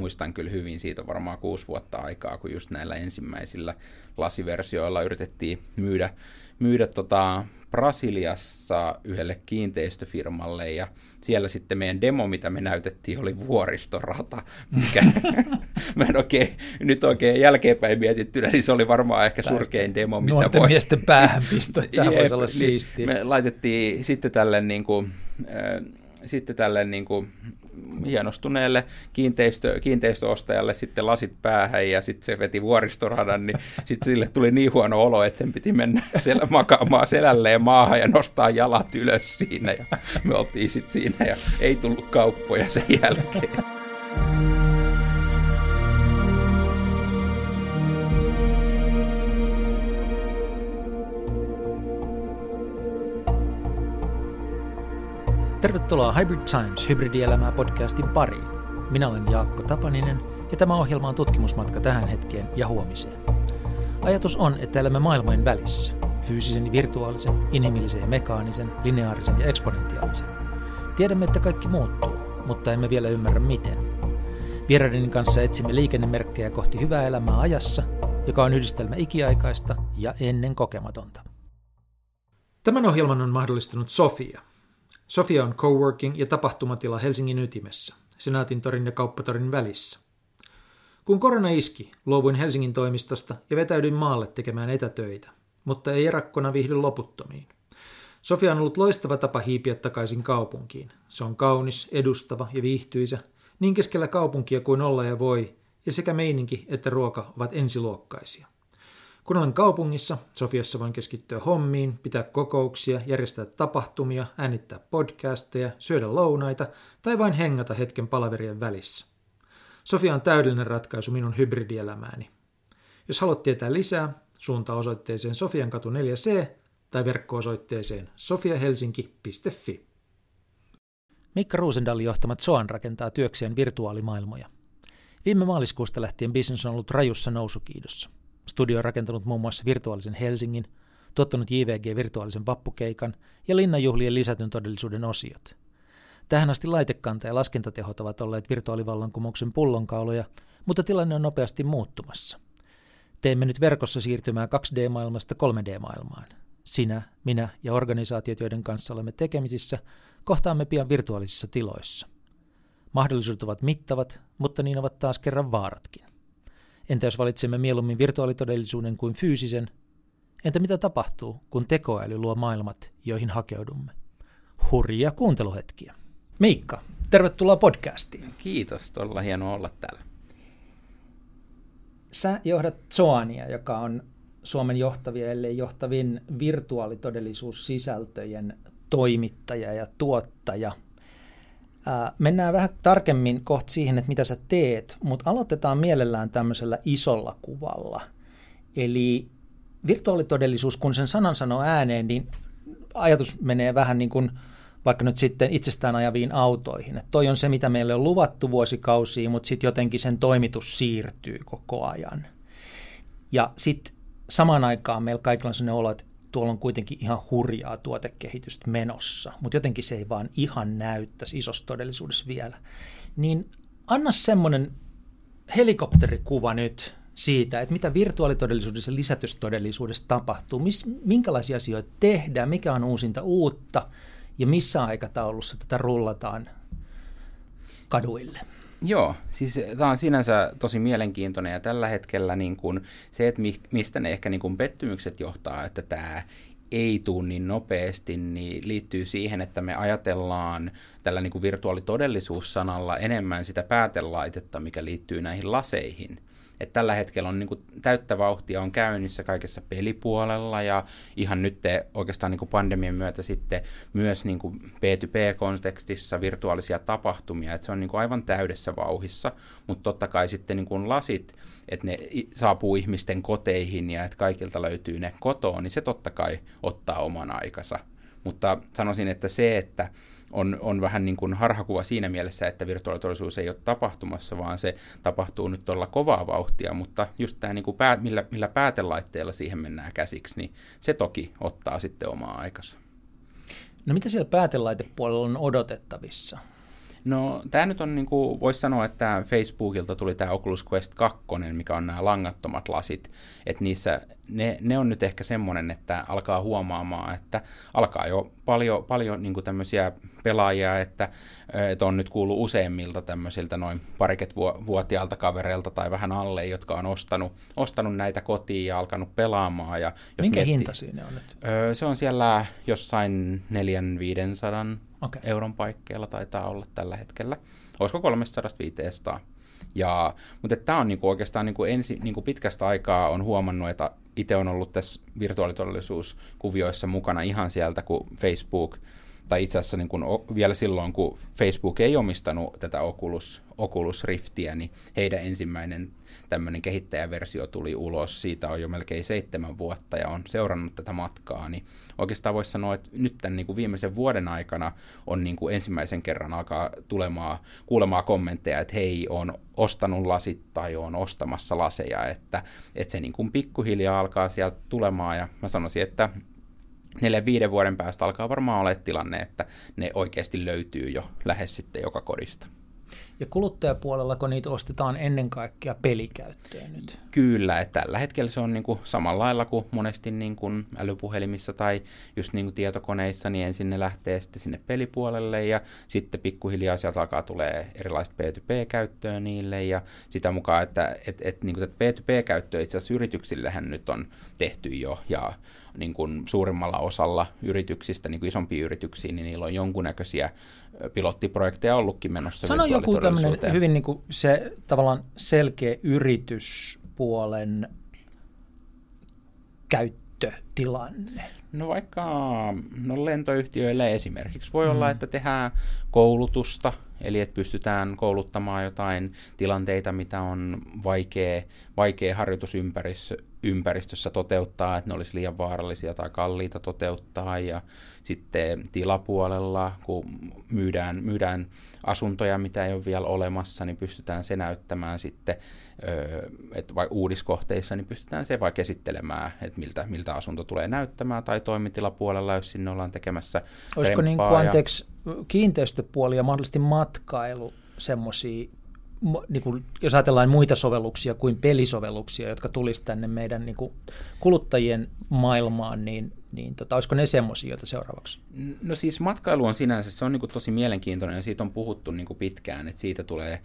muistan kyllä hyvin, siitä varmaan kuusi vuotta aikaa, kun just näillä ensimmäisillä lasiversioilla yritettiin myydä, myydä tota Brasiliassa yhdelle kiinteistöfirmalle ja siellä sitten meidän demo, mitä me näytettiin, oli vuoristorata, mikä mä en oikein, nyt oikein jälkeenpäin mietittynä, niin se oli varmaan ehkä surkein demo, mitä Nuorten voi. miesten päähänpisto, tämä voisi olla niin, siistiä. Me laitettiin sitten tälle niin kuin, äh, sitten tälle niin kuin hienostuneelle kiinteistö, kiinteistöostajalle sitten lasit päähän ja sitten se veti vuoristoradan, niin sitten sille tuli niin huono olo, että sen piti mennä siellä makaamaan selälleen maahan ja nostaa jalat ylös siinä ja me oltiin sitten siinä ja ei tullut kauppoja sen jälkeen. Tervetuloa Hybrid Times hybridielämää podcastin pariin. Minä olen Jaakko Tapaninen ja tämä ohjelma on tutkimusmatka tähän hetkeen ja huomiseen. Ajatus on, että elämme maailmojen välissä. Fyysisen virtuaalisen, inhimillisen ja mekaanisen, lineaarisen ja eksponentiaalisen. Tiedämme, että kaikki muuttuu, mutta emme vielä ymmärrä miten. Vieraiden kanssa etsimme liikennemerkkejä kohti hyvää elämää ajassa, joka on yhdistelmä ikiaikaista ja ennen kokematonta. Tämän ohjelman on mahdollistanut Sofia – Sofia on coworking ja tapahtumatila Helsingin ytimessä, Senaatintorin ja Kauppatorin välissä. Kun korona iski, luovuin Helsingin toimistosta ja vetäydyin maalle tekemään etätöitä, mutta ei erakkona viihdy loputtomiin. Sofia on ollut loistava tapa hiipiä takaisin kaupunkiin. Se on kaunis, edustava ja viihtyisä, niin keskellä kaupunkia kuin olla ja voi, ja sekä meininki että ruoka ovat ensiluokkaisia. Kun olen kaupungissa, Sofiassa voin keskittyä hommiin, pitää kokouksia, järjestää tapahtumia, äänittää podcasteja, syödä lounaita tai vain hengata hetken palaverien välissä. Sofia on täydellinen ratkaisu minun hybridielämääni. Jos haluat tietää lisää, suunta osoitteeseen Sofiankatu 4C tai verkko-osoitteeseen sofiahelsinki.fi. Mikka Ruusendal johtama Zoan rakentaa työkseen virtuaalimaailmoja. Viime maaliskuusta lähtien business on ollut rajussa nousukiidossa. Studio on rakentanut muun muassa virtuaalisen Helsingin, tuottanut JVG-virtuaalisen vappukeikan ja linnanjuhlien lisätyn todellisuuden osiot. Tähän asti laitekanta ja laskentatehot ovat olleet virtuaalivallankumouksen pullonkauloja, mutta tilanne on nopeasti muuttumassa. Teemme nyt verkossa siirtymää 2D-maailmasta 3D-maailmaan. Sinä, minä ja organisaatiot, joiden kanssa olemme tekemisissä, kohtaamme pian virtuaalisissa tiloissa. Mahdollisuudet ovat mittavat, mutta niin ovat taas kerran vaaratkin. Entä jos valitsemme mieluummin virtuaalitodellisuuden kuin fyysisen? Entä mitä tapahtuu, kun tekoäly luo maailmat, joihin hakeudumme? Hurjia kuunteluhetkiä. Miikka, tervetuloa podcastiin. Kiitos, todella hienoa olla täällä. Sä johdat Zoania, joka on Suomen johtavia, ellei johtavin virtuaalitodellisuussisältöjen toimittaja ja tuottaja – mennään vähän tarkemmin kohta siihen, että mitä sä teet, mutta aloitetaan mielellään tämmöisellä isolla kuvalla. Eli virtuaalitodellisuus, kun sen sanan sanoo ääneen, niin ajatus menee vähän niin kuin vaikka nyt sitten itsestään ajaviin autoihin. Että toi on se, mitä meille on luvattu vuosikausia, mutta sitten jotenkin sen toimitus siirtyy koko ajan. Ja sitten samaan aikaan meillä kaikilla on sellainen olo, että tuolla on kuitenkin ihan hurjaa tuotekehitystä menossa, mutta jotenkin se ei vaan ihan näyttäisi isossa todellisuudessa vielä. Niin anna semmoinen helikopterikuva nyt siitä, että mitä virtuaalitodellisuudessa ja lisätystodellisuudessa tapahtuu, mis, minkälaisia asioita tehdään, mikä on uusinta uutta ja missä aikataulussa tätä rullataan kaduille. Joo, siis tämä on sinänsä tosi mielenkiintoinen ja tällä hetkellä niin kun se, että mistä ne ehkä niin kun pettymykset johtaa, että tämä ei tule niin nopeasti, niin liittyy siihen, että me ajatellaan tällä niin kuin virtuaalitodellisuus-sanalla enemmän sitä päätelaitetta, mikä liittyy näihin laseihin – että tällä hetkellä on niin kuin täyttä vauhtia on käynnissä kaikessa pelipuolella ja ihan nyt te, oikeastaan niin kuin pandemian myötä sitten myös niin kuin B2B-kontekstissa virtuaalisia tapahtumia, että se on niin kuin aivan täydessä vauhissa, mutta totta kai sitten niin kuin lasit, että ne saapuu ihmisten koteihin ja että kaikilta löytyy ne kotoon, niin se totta kai ottaa oman aikansa. Mutta sanoisin, että se, että on, on vähän niin kuin harhakuva siinä mielessä, että virtuaalitodellisuus ei ole tapahtumassa, vaan se tapahtuu nyt tuolla kovaa vauhtia, mutta just tämä, niin kuin pää, millä, millä päätelaitteella siihen mennään käsiksi, niin se toki ottaa sitten omaa aikansa. No mitä siellä päätelaitepuolella on odotettavissa? No tämä nyt on, niin kuin voisi sanoa, että Facebookilta tuli tämä Oculus Quest 2, mikä on nämä langattomat lasit. Että niissä, ne, ne on nyt ehkä semmoinen, että alkaa huomaamaan, että alkaa jo paljon, paljon niin kuin tämmöisiä pelaajia, että, että on nyt kuullut useimmilta tämmöisiltä noin pariket vuotiaalta kavereilta tai vähän alle, jotka on ostanut, ostanut näitä kotiin ja alkanut pelaamaan. Ja jos Minkä mietti, hinta siinä on nyt? Se on siellä jossain 400-500 okay. euron paikkeilla taitaa olla tällä hetkellä. Olisiko 300 ja, mutta tämä on niinku oikeastaan niinku ensi, niinku pitkästä aikaa on huomannut, että itse on ollut tässä virtuaalitodellisuuskuvioissa mukana ihan sieltä, kun Facebook – tai itse asiassa niin kuin vielä silloin, kun Facebook ei omistanut tätä Oculus, Oculus Riftiä, niin heidän ensimmäinen tämmöinen kehittäjäversio tuli ulos. Siitä on jo melkein seitsemän vuotta ja on seurannut tätä matkaa. Niin oikeastaan voisi sanoa, että nyt tämän niin kuin viimeisen vuoden aikana on niin kuin ensimmäisen kerran alkaa tulemaan, kuulemaan kommentteja, että hei, on ostanut lasit tai on ostamassa laseja, että, että se niin kuin pikkuhiljaa alkaa sieltä tulemaan ja mä sanoisin, että neljän viiden vuoden päästä alkaa varmaan olla tilanne, että ne oikeasti löytyy jo lähes sitten joka kodista. Ja kuluttajapuolella, kun niitä ostetaan ennen kaikkea pelikäyttöön nyt? Kyllä, että tällä hetkellä se on niin kuin samalla lailla kuin monesti niin kuin älypuhelimissa tai just niin kuin tietokoneissa, niin ensin ne lähtee sitten sinne pelipuolelle ja sitten pikkuhiljaa sieltä alkaa tulee erilaista P2P-käyttöä niille ja sitä mukaan, että et, et, niin kuin P2P-käyttöä itse asiassa yrityksillähän nyt on tehty jo ja niin kuin suurimmalla osalla yrityksistä, niin kuin isompia yrityksiä, niin niillä on jonkunnäköisiä pilottiprojekteja ollutkin menossa Sano joku tämmöinen hyvin niin kuin se tavallaan selkeä yrityspuolen käyttötilanne. No vaikka no lentoyhtiöille esimerkiksi voi mm. olla, että tehdään koulutusta, eli että pystytään kouluttamaan jotain tilanteita, mitä on vaikea, vaikea harjoitusympäristössä toteuttaa, että ne olisi liian vaarallisia tai kalliita toteuttaa, ja sitten tilapuolella, kun myydään, myydään asuntoja, mitä ei ole vielä olemassa, niin pystytään se näyttämään sitten, että vai uudiskohteissa, niin pystytään se vaikka esittelemään, että miltä, miltä asunto tulee näyttämään, tai toimitilapuolella, jos sinne ollaan tekemässä Olisiko niin kuin, anteeksi, kiinteistöpuoli ja mahdollisesti matkailu semmoisia niin kuin, jos ajatellaan muita sovelluksia kuin pelisovelluksia, jotka tulisi tänne meidän niin kuin, kuluttajien maailmaan, niin, niin tota, olisiko ne semmoisia, joita seuraavaksi? No siis matkailu on sinänsä, se on niin kuin, tosi mielenkiintoinen ja siitä on puhuttu niin kuin, pitkään, että siitä tulee,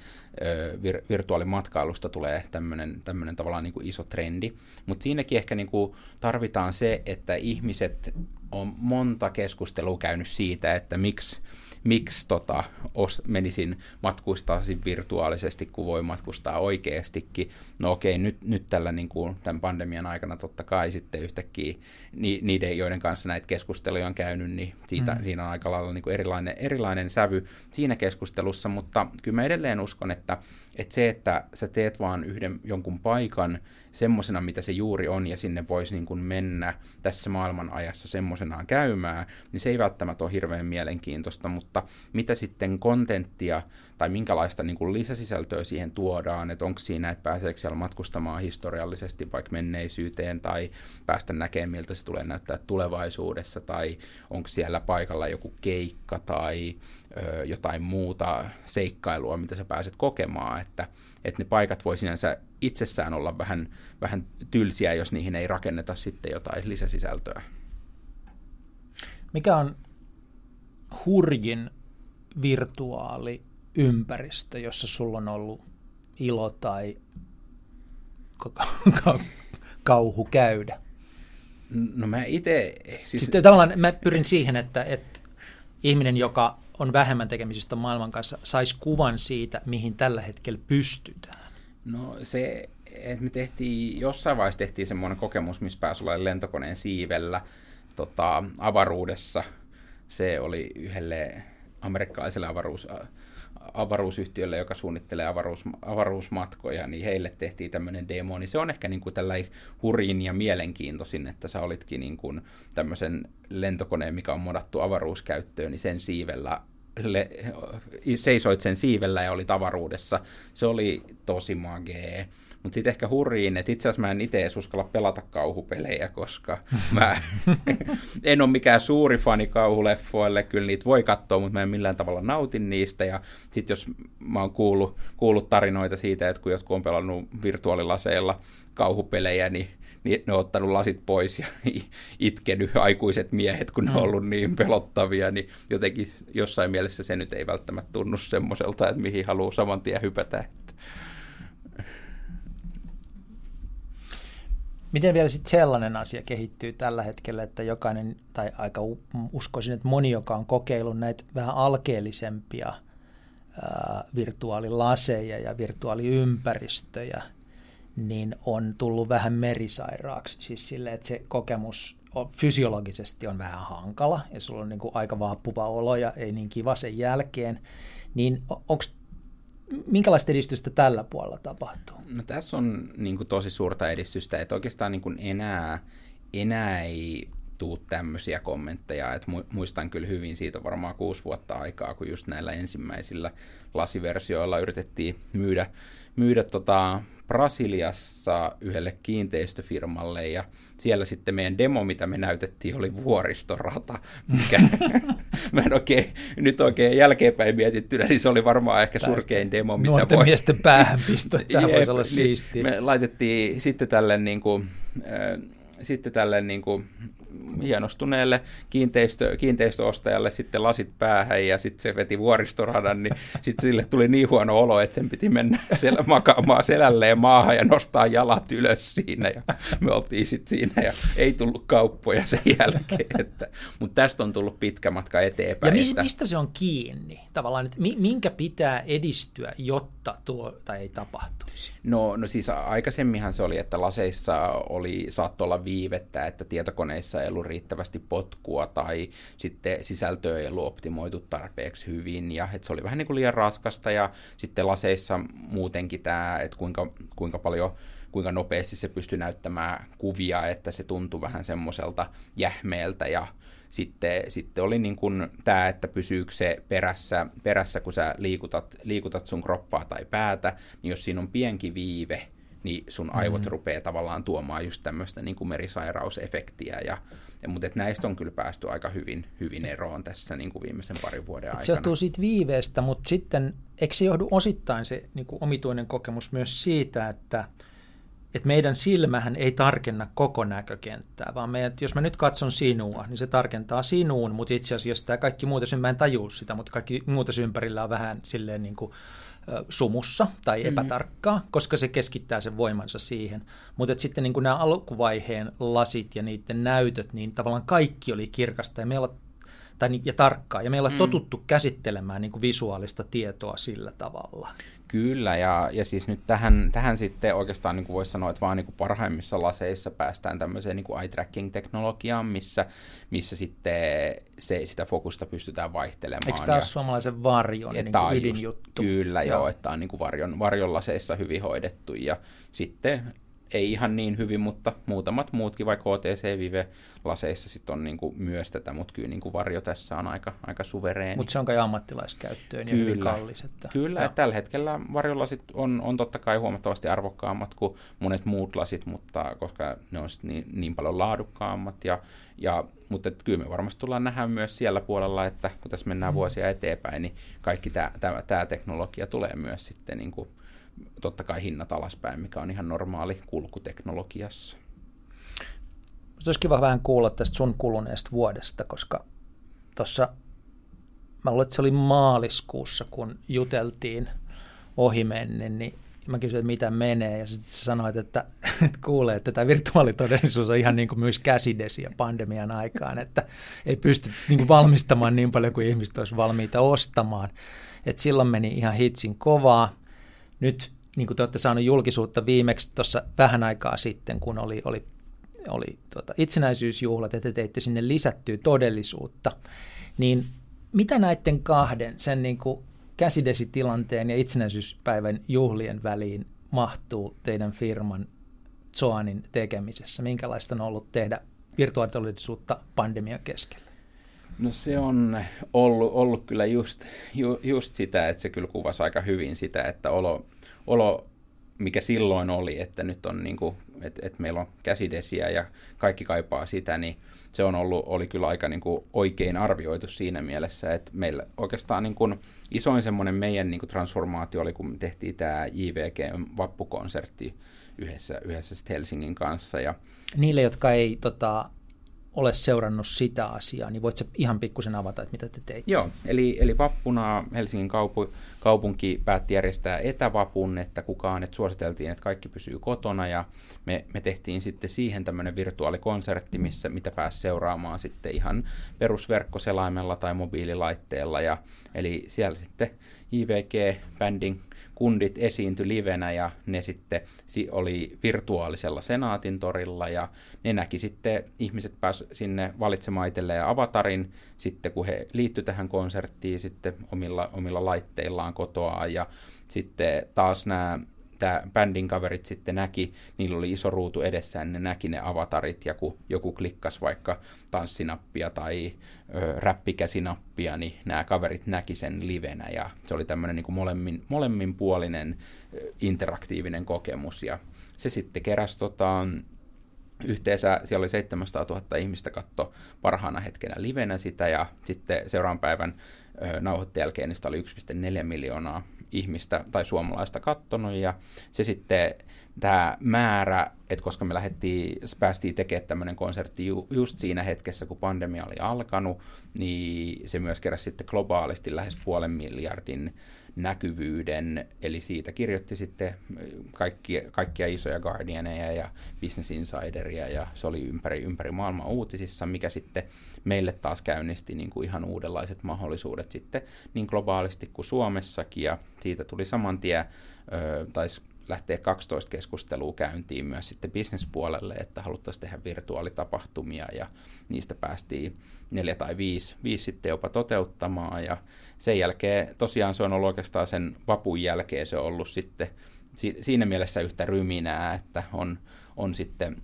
vir, virtuaalimatkailusta tulee tämmöinen, tavallaan niin kuin, iso trendi, mutta siinäkin ehkä niin kuin, tarvitaan se, että ihmiset on monta keskustelua käynyt siitä, että miksi miksi tota, os, menisin matkustaisin virtuaalisesti, kun voi matkustaa oikeastikin. No okei, nyt, nyt tällä niin kuin, tämän pandemian aikana totta kai sitten yhtäkkiä ni, niiden, joiden kanssa näitä keskusteluja on käynyt, niin siitä, mm. siinä on aika lailla niin kuin erilainen, erilainen sävy siinä keskustelussa, mutta kyllä mä edelleen uskon, että, että se, että sä teet vaan yhden jonkun paikan, semmoisena, mitä se juuri on, ja sinne voisi niin kuin mennä tässä maailman ajassa semmoisenaan käymään, niin se ei välttämättä ole hirveän mielenkiintoista, mutta mitä sitten kontenttia tai minkälaista niin kuin lisäsisältöä siihen tuodaan, että onko siinä, että pääseekö siellä matkustamaan historiallisesti vaikka menneisyyteen tai päästä näkemään, miltä se tulee näyttää tulevaisuudessa, tai onko siellä paikalla joku keikka tai ö, jotain muuta seikkailua, mitä sä pääset kokemaan, että, että ne paikat voi sinänsä itsessään olla vähän, vähän tylsiä, jos niihin ei rakenneta sitten jotain lisäsisältöä. Mikä on hurjin virtuaaliympäristö, jossa sulla on ollut ilo tai kauhu käydä? No mä itse... Siis... Sitten tavallaan mä pyrin siihen, että, että ihminen, joka on vähemmän tekemisistä maailman kanssa, saisi kuvan siitä, mihin tällä hetkellä pystytään. No se, että me tehtiin, jossain vaiheessa tehtiin semmoinen kokemus, missä pääsi olemaan lentokoneen siivellä tota, avaruudessa. Se oli yhdelle amerikkalaiselle avaruus, avaruusyhtiölle, joka suunnittelee avaruus, avaruusmatkoja, niin heille tehtiin tämmöinen demo, niin se on ehkä niin kuin tällainen hurjin ja mielenkiintoisin, että sä olitkin niin kuin tämmöisen lentokoneen, mikä on modattu avaruuskäyttöön, niin sen siivellä le, seisoit sen siivellä ja oli tavaruudessa. Se oli tosi magee. Mutta sitten ehkä hurriin, että itse asiassa mä en itse edes uskalla pelata kauhupelejä, koska mä en ole mikään suuri fani kauhuleffoille. Kyllä niitä voi katsoa, mutta mä en millään tavalla nautin niistä. Ja sitten jos mä oon kuullut, kuullut tarinoita siitä, että kun jotkut on pelannut virtuaalilaseilla kauhupelejä, niin niin ne on ottanut lasit pois ja itkenyt aikuiset miehet, kun ne on mm. ollut niin pelottavia, niin jotenkin jossain mielessä se nyt ei välttämättä tunnu semmoiselta, että mihin haluaa saman tien hypätä. Miten vielä sitten sellainen asia kehittyy tällä hetkellä, että jokainen, tai aika uskoisin, että moni, joka on kokeillut näitä vähän alkeellisempia ää, virtuaalilaseja ja virtuaaliympäristöjä, niin on tullut vähän merisairaaksi. Siis sille, että se kokemus on, fysiologisesti on vähän hankala ja sulla on niin kuin aika vaappuva olo ja ei niin kiva sen jälkeen. Niin onko minkälaista edistystä tällä puolella tapahtuu? No, tässä on niin kuin, tosi suurta edistystä, että oikeastaan niin kuin, enää, enää ei tuu tämmöisiä kommentteja, että muistan kyllä hyvin siitä varmaan kuusi vuotta aikaa, kun just näillä ensimmäisillä lasiversioilla yritettiin myydä, myydä tota Brasiliassa yhdelle kiinteistöfirmalle ja siellä sitten meidän demo, mitä me näytettiin, oli vuoristorata, mikä mä en oikein, nyt oikein jälkeenpäin mietittynä, niin se oli varmaan ehkä surkein demo, mitä Nuorten voi... miesten päähänpisto, tämä voisi olla niin, siistiä. Me laitettiin sitten tälle niin kuin, äh, sitten tälle niin kuin hienostuneelle kiinteistö, kiinteistöostajalle sitten lasit päähän ja sitten se veti vuoristoradan, niin sitten sille tuli niin huono olo, että sen piti mennä sel- makaamaan selälleen maahan ja nostaa jalat ylös siinä ja me oltiin sitten siinä ja ei tullut kauppoja sen jälkeen, että, mutta tästä on tullut pitkä matka eteenpäin. Ja mistä se on kiinni tavallaan, että minkä pitää edistyä, jotta tuo tai ei tapahtuisi? No, no siis aikaisemminhan se oli, että laseissa oli, saattoi olla viivettä, että tietokoneissa ei ollut riittävästi potkua tai sitten sisältöä ei ollut optimoitu tarpeeksi hyvin ja että se oli vähän niin kuin liian raskasta ja sitten laseissa muutenkin tämä, että kuinka, kuinka paljon kuinka nopeasti se pystyi näyttämään kuvia, että se tuntui vähän semmoiselta jähmeeltä ja sitten, sitten oli niin kuin tämä, että pysyykö se perässä, perässä kun sä liikutat, liikutat sun kroppaa tai päätä, niin jos siinä on pienkin viive, niin sun aivot mm. rupeaa tavallaan tuomaan just tämmöistä niin kuin merisairausefektiä. Ja, ja, mutta et näistä on kyllä päästy aika hyvin, hyvin eroon tässä niin kuin viimeisen parin vuoden aikana. Se johtuu siitä viiveestä, mutta sitten eikö se johdu osittain se niin kuin omituinen kokemus myös siitä, että – että meidän silmähän ei tarkenna koko näkökenttää, vaan meidän, jos mä nyt katson sinua, niin se tarkentaa sinuun, mutta itse asiassa tämä kaikki muuta, mä en tajua sitä, mutta kaikki muuta ympärillä on vähän silleen niin kuin, sumussa tai mm-hmm. epätarkkaa, mm-hmm. koska se keskittää sen voimansa siihen. Mutta sitten niin nämä alkuvaiheen lasit ja niiden näytöt, niin tavallaan kaikki oli kirkasta ja meillä tai, ja tarkkaa, ja meillä on mm. totuttu käsittelemään niin kuin visuaalista tietoa sillä tavalla. Kyllä, ja, ja siis nyt tähän, tähän sitten oikeastaan niin kuin voisi sanoa, että vaan niin kuin parhaimmissa laseissa päästään tämmöiseen niin kuin eye tracking-teknologiaan, missä, missä sitten se, sitä fokusta pystytään vaihtelemaan. Eikö tämä ole suomalaisen varjon niin kuin ydinjuttu? Kyllä, joo, joo että on niin kuin varjon, varjon laseissa hyvin hoidettu, ja sitten ei ihan niin hyvin, mutta muutamat muutkin, vaikka OTC Vive-laseissa sit on niinku myös tätä, mutta kyllä niinku varjo tässä on aika, aika suvereeni. Mutta se on kai ammattilaiskäyttöön kyllä, ja hyvin kallis. Että, kyllä, että tällä hetkellä varjolasit on, on totta kai huomattavasti arvokkaammat kuin monet muut lasit, mutta koska ne on niin, niin paljon laadukkaammat ja, ja mutta et kyllä me varmasti tullaan nähdä myös siellä puolella, että kun tässä mennään mm. vuosia eteenpäin, niin kaikki tämä teknologia tulee myös sitten niin kuin totta kai hinnat alaspäin, mikä on ihan normaali kulkuteknologiassa. Olisi kiva vähän kuulla tästä sun kuluneesta vuodesta, koska tuossa, mä luulen, että se oli maaliskuussa, kun juteltiin ohimennen, niin mä kysyin, että mitä menee, ja sitten sä sanoit, että, että kuulee, että tämä virtuaalitodellisuus on ihan niin kuin myös käsidesiä pandemian aikaan, että ei pysty niin kuin valmistamaan niin paljon kuin ihmiset olisi valmiita ostamaan. Et silloin meni ihan hitsin kovaa nyt niin kuin te olette saaneet julkisuutta viimeksi tuossa vähän aikaa sitten, kun oli, oli, oli tuota, itsenäisyysjuhlat, että te teitte sinne lisättyä todellisuutta, niin mitä näiden kahden, sen niin kuin käsidesitilanteen ja itsenäisyyspäivän juhlien väliin mahtuu teidän firman Zoanin tekemisessä? Minkälaista on ollut tehdä virtuaalitodellisuutta pandemian keskellä? No se on ollut, ollut kyllä just, ju, just sitä, että se kyllä kuvasi aika hyvin sitä, että olo, olo mikä silloin oli, että nyt on niin kuin, että, että meillä on käsidesiä ja kaikki kaipaa sitä, niin se on ollut, oli kyllä aika niin kuin oikein arvioitu siinä mielessä, että meillä oikeastaan niin kuin isoin semmoinen meidän niin kuin transformaatio oli, kun tehtiin tämä JVG-vappukonsertti yhdessä, yhdessä Helsingin kanssa. Ja Niille, jotka ei tota, ole seurannut sitä asiaa, niin voit ihan pikkusen avata, että mitä te teitte? Joo, eli, eli vappuna Helsingin kaupu, kaupunki päätti järjestää etävapun, että kukaan, että suositeltiin, että kaikki pysyy kotona ja me, me tehtiin sitten siihen tämmöinen virtuaalikonsertti, missä mitä pääsi seuraamaan sitten ihan perusverkkoselaimella tai mobiililaitteella ja eli siellä sitten IVG-bändin kundit esiintyi livenä ja ne sitten oli virtuaalisella Senaatin torilla ja ne näki sitten, ihmiset pääs sinne valitsemaan itselleen avatarin sitten kun he liittyi tähän konserttiin sitten omilla, omilla laitteillaan kotoa ja sitten taas nämä tämä bändin kaverit sitten näki, niillä oli iso ruutu edessään, ne näki ne avatarit, ja kun joku klikkasi vaikka tanssinappia tai ö, räppikäsinappia, niin nämä kaverit näki sen livenä, ja se oli tämmöinen niin molemmin, molemminpuolinen interaktiivinen kokemus, ja se sitten keräsi tota, Yhteensä siellä oli 700 000 ihmistä katto parhaana hetkenä livenä sitä ja sitten seuraavan päivän nauhoitteen jälkeen niistä oli 1,4 miljoonaa ihmistä tai suomalaista kattonut ja se sitten tämä määrä, että koska me lähdettiin, päästiin tekemään tämmöinen konsertti ju, just siinä hetkessä, kun pandemia oli alkanut, niin se myös keräsi sitten globaalisti lähes puolen miljardin näkyvyyden, eli siitä kirjoitti sitten kaikki, kaikkia isoja Guardianeja ja Business Insideria, ja se oli ympäri, ympäri maailman uutisissa, mikä sitten meille taas käynnisti niin kuin ihan uudenlaiset mahdollisuudet sitten niin globaalisti kuin Suomessakin, ja siitä tuli saman tien, taisi lähteä 12 keskustelua käyntiin myös sitten bisnespuolelle, että haluttaisiin tehdä virtuaalitapahtumia ja niistä päästiin neljä tai viisi, viisi sitten jopa toteuttamaan. Ja sen jälkeen tosiaan se on ollut oikeastaan sen vapun jälkeen se on ollut sitten siinä mielessä yhtä ryminää, että on, on sitten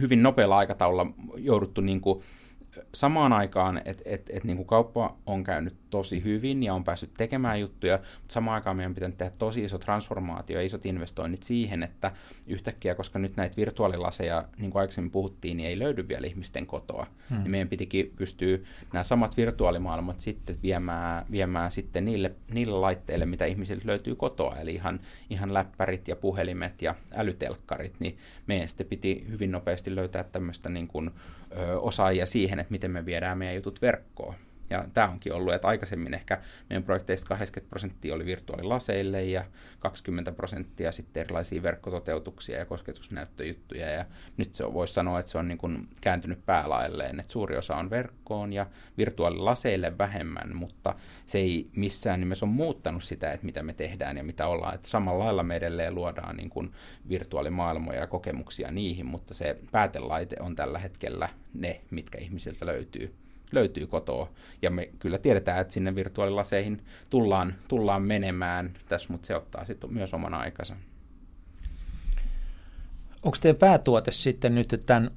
hyvin nopealla aikataululla jouduttu niin kuin samaan aikaan, että et, et, niin kauppa on käynyt tosi hyvin ja on päässyt tekemään juttuja, mutta samaan aikaan meidän pitää tehdä tosi iso transformaatio ja isot investoinnit siihen, että yhtäkkiä, koska nyt näitä virtuaalilaseja, niin kuin aikaisemmin puhuttiin, niin ei löydy vielä ihmisten kotoa, hmm. niin meidän pitikin pystyä nämä samat virtuaalimaailmat sitten viemään, viemään sitten niille, niille laitteille, mitä ihmisille löytyy kotoa, eli ihan, ihan läppärit ja puhelimet ja älytelkkarit, niin meidän sitten piti hyvin nopeasti löytää tämmöistä niin kuin, ö, osaajia siihen, että miten me viedään meidän jutut verkkoon. Ja tämä onkin ollut, että aikaisemmin ehkä meidän projekteista 80 prosenttia oli virtuaalilaseille ja 20 prosenttia sitten erilaisia verkkototeutuksia ja kosketusnäyttöjuttuja. Ja nyt se voisi sanoa, että se on niin kuin kääntynyt päälailleen, että suuri osa on verkkoon ja virtuaalilaseille vähemmän, mutta se ei missään nimessä ole muuttanut sitä, että mitä me tehdään ja mitä ollaan. Että samalla lailla me edelleen luodaan niin kuin virtuaalimaailmoja ja kokemuksia niihin, mutta se päätelaite on tällä hetkellä ne, mitkä ihmisiltä löytyy löytyy kotoa. Ja me kyllä tiedetään, että sinne virtuaalilaseihin tullaan, tullaan menemään tässä, mutta se ottaa sitten myös oman aikansa. Onko teidän päätuote sitten nyt tämän,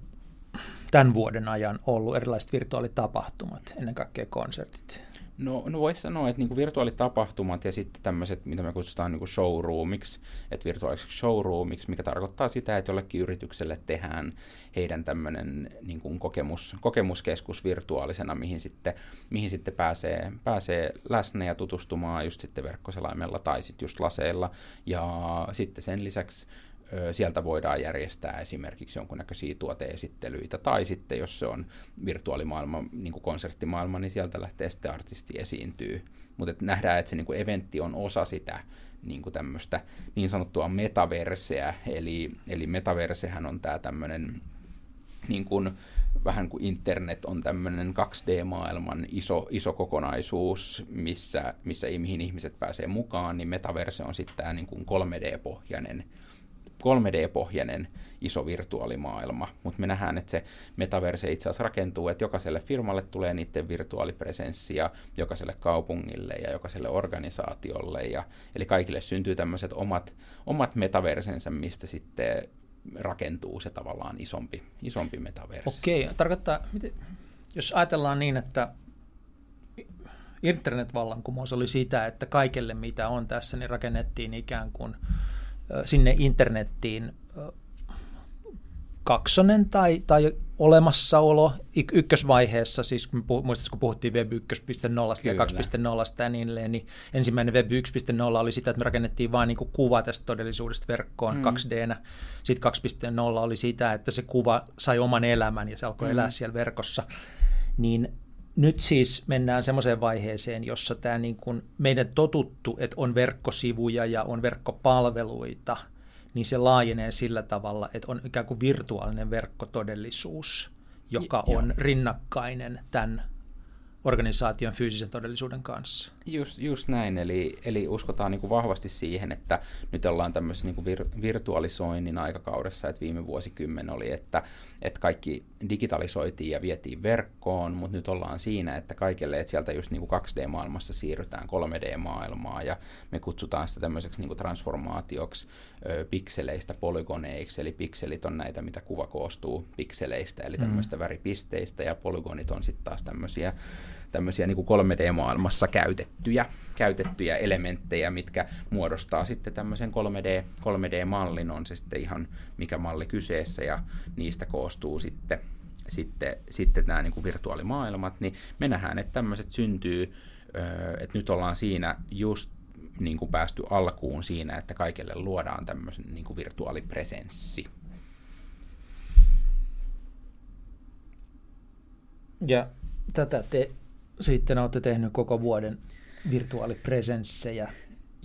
tämän vuoden ajan ollut erilaiset virtuaalitapahtumat, ennen kaikkea konsertit? No, no voisi sanoa, että niinku virtuaalitapahtumat ja sitten tämmöiset, mitä me kutsutaan niinku showroomiksi, että virtuaaliseksi showroomiksi, mikä tarkoittaa sitä, että jollekin yritykselle tehdään heidän tämmöinen niinku kokemus, kokemuskeskus virtuaalisena, mihin sitten, mihin sitten pääsee, pääsee läsnä ja tutustumaan just sitten verkkoselaimella tai sitten just laseilla. Ja sitten sen lisäksi sieltä voidaan järjestää esimerkiksi jonkunnäköisiä tuoteesittelyitä, tai sitten jos se on virtuaalimaailma, niin kuin konserttimaailma, niin sieltä lähtee sitten artisti esiintyy. Mutta et nähdään, että se niin kuin eventti on osa sitä niin kuin tämmöistä niin sanottua metaverseä, eli, eli metaversehän on tämä tämmöinen niin kuin, vähän kuin internet on tämmöinen 2D-maailman iso, iso kokonaisuus, missä, missä mihin ihmiset pääsee mukaan, niin metaverse on sitten tämä niin kuin 3D-pohjainen 3D-pohjainen iso virtuaalimaailma, mutta me nähdään, että se metaverse itse asiassa rakentuu, että jokaiselle firmalle tulee niiden virtuaalipresenssia, jokaiselle kaupungille ja jokaiselle organisaatiolle, ja, eli kaikille syntyy tämmöiset omat, omat metaversensa, mistä sitten rakentuu se tavallaan isompi, isompi metaverse. Okei, tarkoittaa, miten, Jos ajatellaan niin, että internetvallankumous oli sitä, että kaikelle mitä on tässä, niin rakennettiin ikään kuin sinne internettiin kaksonen tai, tai olemassaolo ykkösvaiheessa, siis muistatko kun puhuttiin Web 1.0 ja 2.0 ja niin edelleen, niin ensimmäinen Web 1.0 oli sitä, että me rakennettiin vain niin kuva tästä todellisuudesta verkkoon mm. 2D. Sitten 2.0 oli sitä, että se kuva sai oman elämän ja se alkoi mm. elää siellä verkossa. Niin nyt siis mennään semmoiseen vaiheeseen, jossa tämä niin kuin meidän totuttu, että on verkkosivuja ja on verkkopalveluita – niin se laajenee sillä tavalla, että on ikään kuin virtuaalinen verkkotodellisuus, joka on rinnakkainen tämän organisaation fyysisen todellisuuden kanssa. Just, just näin, eli, eli uskotaan niin kuin vahvasti siihen, että nyt ollaan tämmöisessä niin kuin vir, virtualisoinnin aikakaudessa, että viime vuosikymmen oli, että, että kaikki digitalisoitiin ja vietiin verkkoon, mutta nyt ollaan siinä, että kaikille, että sieltä just niin kuin 2D-maailmassa siirrytään 3D-maailmaa ja me kutsutaan sitä tämmöiseksi niin kuin transformaatioksi ö, pikseleistä polygoneiksi, eli pikselit on näitä, mitä kuva koostuu pikseleistä, eli tämmöistä mm. väripisteistä ja polygonit on sitten taas tämmöisiä tämmöisiä niin kuin 3D-maailmassa käytettyjä, käytettyjä elementtejä, mitkä muodostaa sitten tämmöisen 3D, 3D-mallin, on se sitten ihan mikä malli kyseessä, ja niistä koostuu sitten, sitten, sitten nämä niin kuin virtuaalimaailmat, niin me nähdään, että tämmöiset syntyy, että nyt ollaan siinä just niin kuin päästy alkuun siinä, että kaikille luodaan tämmöisen niin kuin virtuaalipresenssi. Ja tätä te sitten olette tehnyt koko vuoden virtuaalipresenssejä.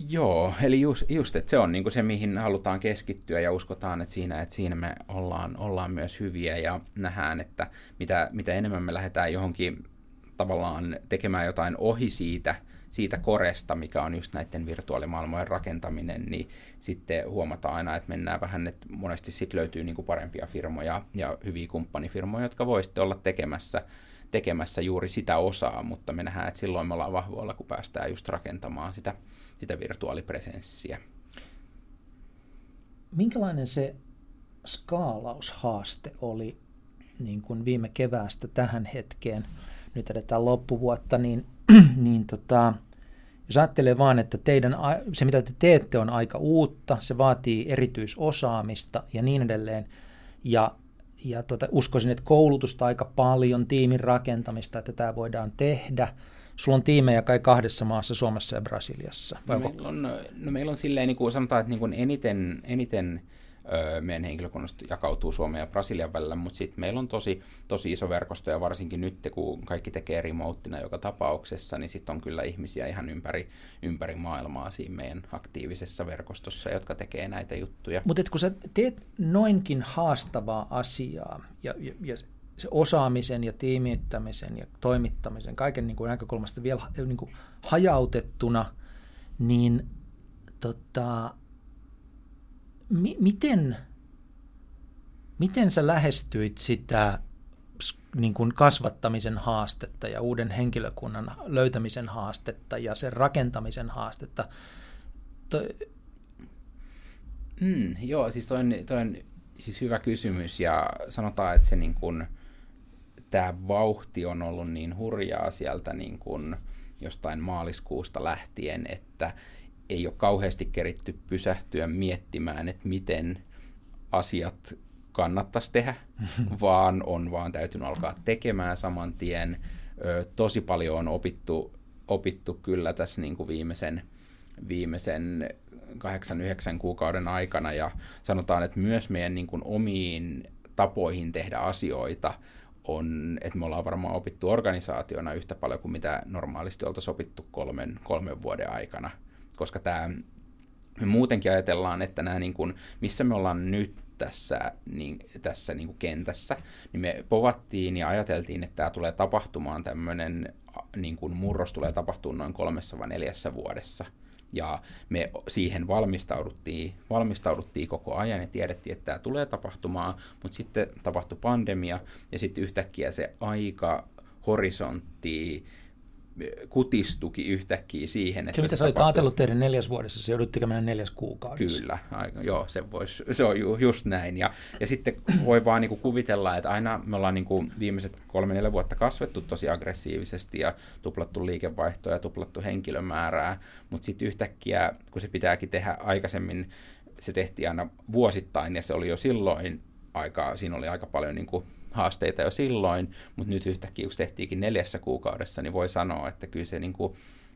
Joo, eli just, just että se on niin se, mihin halutaan keskittyä ja uskotaan, että siinä, että siinä me ollaan, ollaan myös hyviä ja nähdään, että mitä, mitä enemmän me lähdetään johonkin tavallaan tekemään jotain ohi siitä, siitä koresta, mikä on just näiden virtuaalimaailmojen rakentaminen, niin sitten huomataan aina, että mennään vähän, että monesti sitten löytyy niin parempia firmoja ja hyviä kumppanifirmoja, jotka voisitte olla tekemässä tekemässä juuri sitä osaa, mutta me nähdään, että silloin me ollaan vahvoilla, kun päästään just rakentamaan sitä, sitä virtuaalipresenssiä. Minkälainen se skaalaushaaste oli niin kuin viime keväästä tähän hetkeen? Nyt edetään loppuvuotta, niin, niin tota, jos ajattelee vaan, että teidän, se mitä te teette on aika uutta, se vaatii erityisosaamista ja niin edelleen, ja ja tuota, uskoisin, että koulutusta aika paljon, tiimin rakentamista, että tämä voidaan tehdä. Sulla on tiimejä kai kahdessa maassa, Suomessa ja Brasiliassa. Vai no, meillä on, no, meillä on silleen, niin kuin sanotaan, että niin kuin eniten, eniten meidän henkilökunnasta jakautuu Suomen ja Brasilian välillä, mutta sitten meillä on tosi, tosi iso verkosto ja varsinkin nyt, kun kaikki tekee remoteina joka tapauksessa, niin sitten on kyllä ihmisiä ihan ympäri, ympäri maailmaa siinä meidän aktiivisessa verkostossa, jotka tekee näitä juttuja. Mutta kun sä teet noinkin haastavaa asiaa ja, ja, ja se osaamisen ja tiimittämisen ja toimittamisen, kaiken niin kuin näkökulmasta vielä niin kuin hajautettuna, niin tota, mi- miten, miten sä lähestyit sitä niin kuin kasvattamisen haastetta ja uuden henkilökunnan löytämisen haastetta ja sen rakentamisen haastetta? To... Mm, joo, siis toi on, toi on siis hyvä kysymys ja sanotaan, että se niin kuin, tämä vauhti on ollut niin hurjaa sieltä niin kuin jostain maaliskuusta lähtien, että ei ole kauheasti keritty pysähtyä miettimään, että miten asiat kannattaisi tehdä, vaan on vaan täytynyt alkaa tekemään saman tien. tosi paljon on opittu, opittu kyllä tässä niin kuin viimeisen, viimeisen 8-9 kuukauden aikana ja sanotaan, että myös meidän niin kuin omiin tapoihin tehdä asioita on, että me ollaan varmaan opittu organisaationa yhtä paljon kuin mitä normaalisti oltaisiin opittu kolmen, kolmen vuoden aikana – koska tämä, me muutenkin ajatellaan, että nämä niin kuin, missä me ollaan nyt tässä, niin, tässä niin kuin kentässä, niin me povattiin ja ajateltiin, että tämä tulee tapahtumaan tämmöinen niin kuin murros tulee tapahtumaan noin kolmessa vai neljässä vuodessa. Ja me siihen valmistauduttiin, valmistauduttiin koko ajan ja tiedettiin, että tämä tulee tapahtumaan, mutta sitten tapahtui pandemia ja sitten yhtäkkiä se aika horisontti kutistuki yhtäkkiä siihen. Että se, mitä sä olit ajatellut tehdä neljäs vuodessa, se joudut tekemään neljäs kuukaudessa. Kyllä, aika, joo, se, vois, se on ju, just näin. Ja, ja sitten voi vaan niin kuin kuvitella, että aina me ollaan niin kuin viimeiset kolme-neljä vuotta kasvettu tosi aggressiivisesti ja tuplattu liikevaihtoa ja tuplattu henkilömäärää, mutta sitten yhtäkkiä, kun se pitääkin tehdä aikaisemmin, se tehtiin aina vuosittain ja se oli jo silloin aika, siinä oli aika paljon niin kuin haasteita jo silloin, mutta nyt yhtäkkiä, kun tehtiinkin neljässä kuukaudessa, niin voi sanoa, että kyllä se niin kuin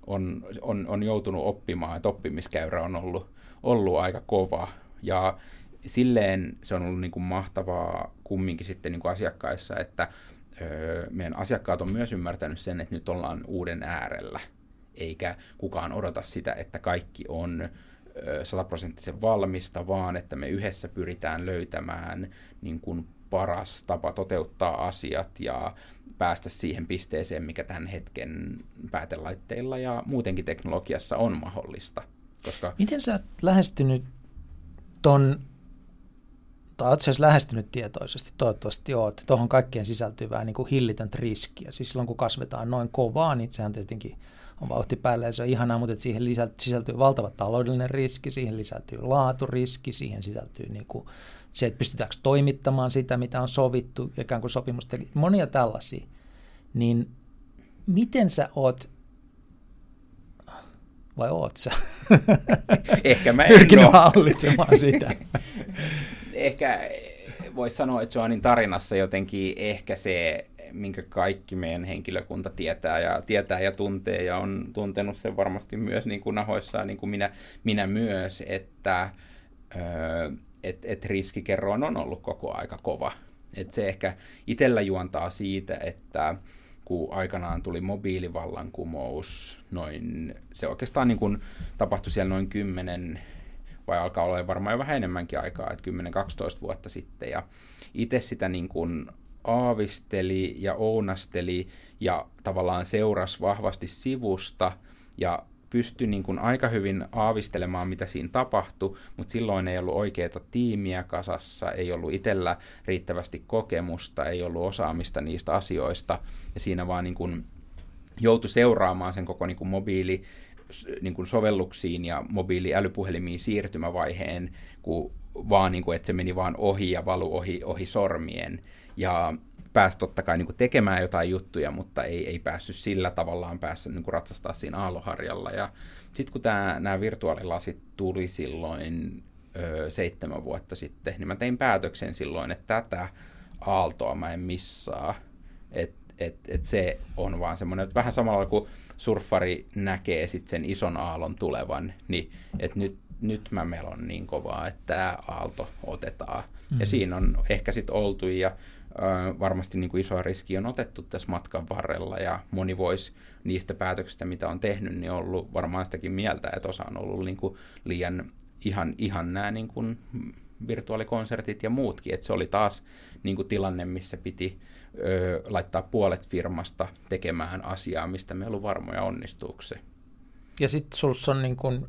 on, on, on joutunut oppimaan, että oppimiskäyrä on ollut, ollut aika kova. Ja silleen se on ollut niin kuin mahtavaa kumminkin sitten niin kuin asiakkaissa, että öö, meidän asiakkaat on myös ymmärtänyt sen, että nyt ollaan uuden äärellä, eikä kukaan odota sitä, että kaikki on sataprosenttisen valmista, vaan että me yhdessä pyritään löytämään niin kuin paras tapa toteuttaa asiat ja päästä siihen pisteeseen, mikä tämän hetken päätelaitteilla ja muutenkin teknologiassa on mahdollista. Koska... Miten sä oot lähestynyt ton, tai oot lähestynyt tietoisesti, toivottavasti oot, tuohon kaikkeen sisältyy vähän niin kuin hillitöntä riskiä. Siis silloin kun kasvetaan noin kovaa, niin sehän tietenkin on vauhti päällä ja se on ihanaa, mutta siihen sisältyy valtava taloudellinen riski, siihen sisältyy laaturiski, siihen sisältyy niin kuin se, että pystytäänkö toimittamaan sitä, mitä on sovittu, ikään kuin sopimusta, monia tällaisia, niin miten sä oot, vai oot sä? Ehkä mä en Pyrkinyt ole. hallitsemaan sitä. Ehkä voisi sanoa, että Joanin tarinassa jotenkin ehkä se, minkä kaikki meidän henkilökunta tietää ja, tietää ja tuntee ja on tuntenut sen varmasti myös niin kuin nahoissaan, niin kuin minä, minä myös, että öö, että et riskikerroin on ollut koko aika kova. Et se ehkä itsellä juontaa siitä, että kun aikanaan tuli mobiilivallankumous, noin, se oikeastaan niin kuin tapahtui siellä noin 10 vai alkaa olla varmaan jo vähän enemmänkin aikaa, että 10-12 vuotta sitten. Ja itse sitä niin kuin aavisteli ja ounasteli ja tavallaan seurasi vahvasti sivusta ja pystyi niin kuin aika hyvin aavistelemaan, mitä siinä tapahtui, mutta silloin ei ollut oikeaa tiimiä kasassa, ei ollut itsellä riittävästi kokemusta, ei ollut osaamista niistä asioista, ja siinä vaan niin kuin joutui seuraamaan sen koko niin kuin mobiili niin kuin sovelluksiin ja mobiiliälypuhelimiin siirtymävaiheen, kun vaan niin kuin, että se meni vaan ohi ja valu ohi, ohi sormien. Ja pääsi totta kai niin kuin tekemään jotain juttuja, mutta ei, ei päässyt sillä tavallaan päässyt niin kuin ratsastaa siinä aalloharjalla. Ja sitten kun tämä, nämä virtuaalilasit tuli silloin ö, seitsemän vuotta sitten, niin mä tein päätöksen silloin, että tätä aaltoa mä en missaa. Että et, et se on vaan semmoinen, että vähän samalla kuin surffari näkee sitten sen ison aallon tulevan, niin että nyt, nyt mä melon niin kovaa, että tämä aalto otetaan. Mm-hmm. Ja siinä on ehkä sitten oltu ja varmasti niin kuin isoa riskiä on otettu tässä matkan varrella ja moni voisi niistä päätöksistä, mitä on tehnyt, niin ollut varmaan sitäkin mieltä, että osa on ollut niin kuin liian ihan, ihan nämä niin kuin virtuaalikonsertit ja muutkin, että se oli taas niin kuin tilanne, missä piti ö, laittaa puolet firmasta tekemään asiaa, mistä me ei ollut varmoja onnistuuko se. Ja sitten sinussa on niin kuin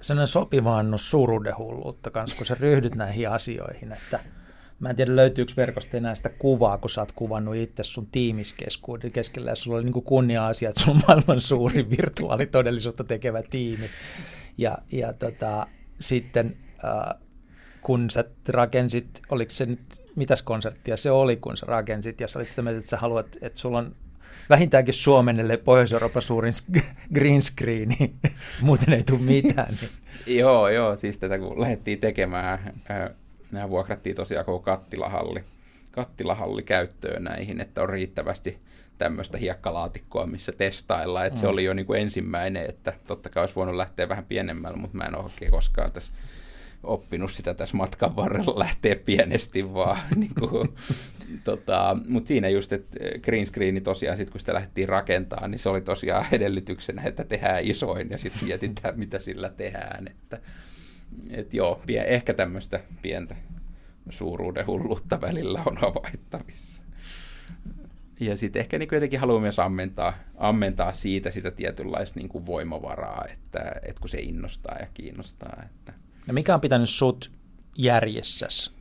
sellainen sopiva annos kanssa, kun sä ryhdyt näihin asioihin, että – Mä en tiedä, löytyykö verkosta enää sitä kuvaa, kun sä oot kuvannut itse sun tiimiskeskuuden keskellä, ja sulla oli niin kunnia-asia, että on maailman suurin virtuaalitodellisuutta tekevä tiimi. Ja, ja tota, sitten äh, kun sä rakensit, oliko se nyt, mitäs konserttia se oli, kun sä rakensit, ja sä olit sitä mieltä, että sä haluat, että sulla on vähintäänkin Suomenelle Pohjois-Euroopan suurin green screen, niin muuten ei tule mitään. Niin. joo, joo, siis tätä kun lähdettiin tekemään, äh, Nämä vuokrattiin tosiaan koko kattilahalli, kattilahalli käyttöön näihin, että on riittävästi tämmöistä hiekkalaatikkoa, missä testaillaan. Että mm. se oli jo niin kuin ensimmäinen, että totta kai olisi voinut lähteä vähän pienemmällä, mutta mä en ole oikein koskaan tässä oppinut sitä tässä matkan varrella lähteä pienesti vaan. niin kuin, tota, mutta siinä just, että green screeni tosiaan, sit kun sitä lähdettiin rakentamaan, niin se oli tosiaan edellytyksenä, että tehdään isoin ja sitten mietitään, mitä sillä tehdään. Että, et joo, pie, ehkä tämmöistä pientä suuruuden hulluutta välillä on havaittavissa. Ja sitten ehkä niin jotenkin haluaa myös ammentaa, ammentaa siitä sitä tietynlaista niin kuin voimavaraa, että, että kun se innostaa ja kiinnostaa. Että. No mikä on pitänyt sut järjessäs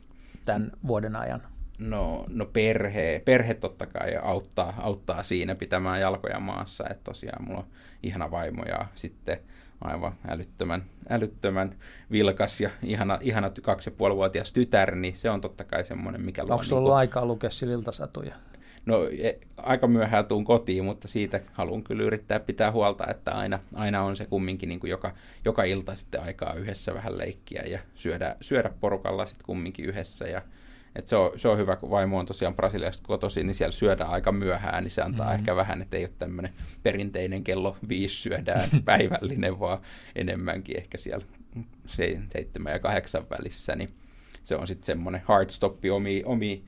tämän vuoden ajan? No, no perhe, perhe totta kai auttaa, auttaa siinä pitämään jalkoja maassa, että tosiaan mulla on ihana vaimo ja sitten aivan älyttömän, älyttömän vilkas ja ihana, ihana kaksi ja puolivuotias tytär, niin se on totta kai semmoinen, mikä Onko sulla niin kuin... aikaa lukea sililtasatuja? No e, aika myöhään tuun kotiin, mutta siitä haluan kyllä yrittää pitää huolta, että aina, aina on se kumminkin niin kuin joka, joka ilta sitten aikaa yhdessä vähän leikkiä ja syödä, syödä porukalla sitten kumminkin yhdessä ja et se, on, se on hyvä, kun vaimo on tosiaan Brasiliasta kotoisin, niin siellä syödään aika myöhään, niin se antaa mm-hmm. ehkä vähän, että ei ole tämmöinen perinteinen kello viisi syödään päivällinen, vaan enemmänkin ehkä siellä seitsemän ja kahdeksan välissä, niin se on sitten semmoinen hardstoppi omi, omi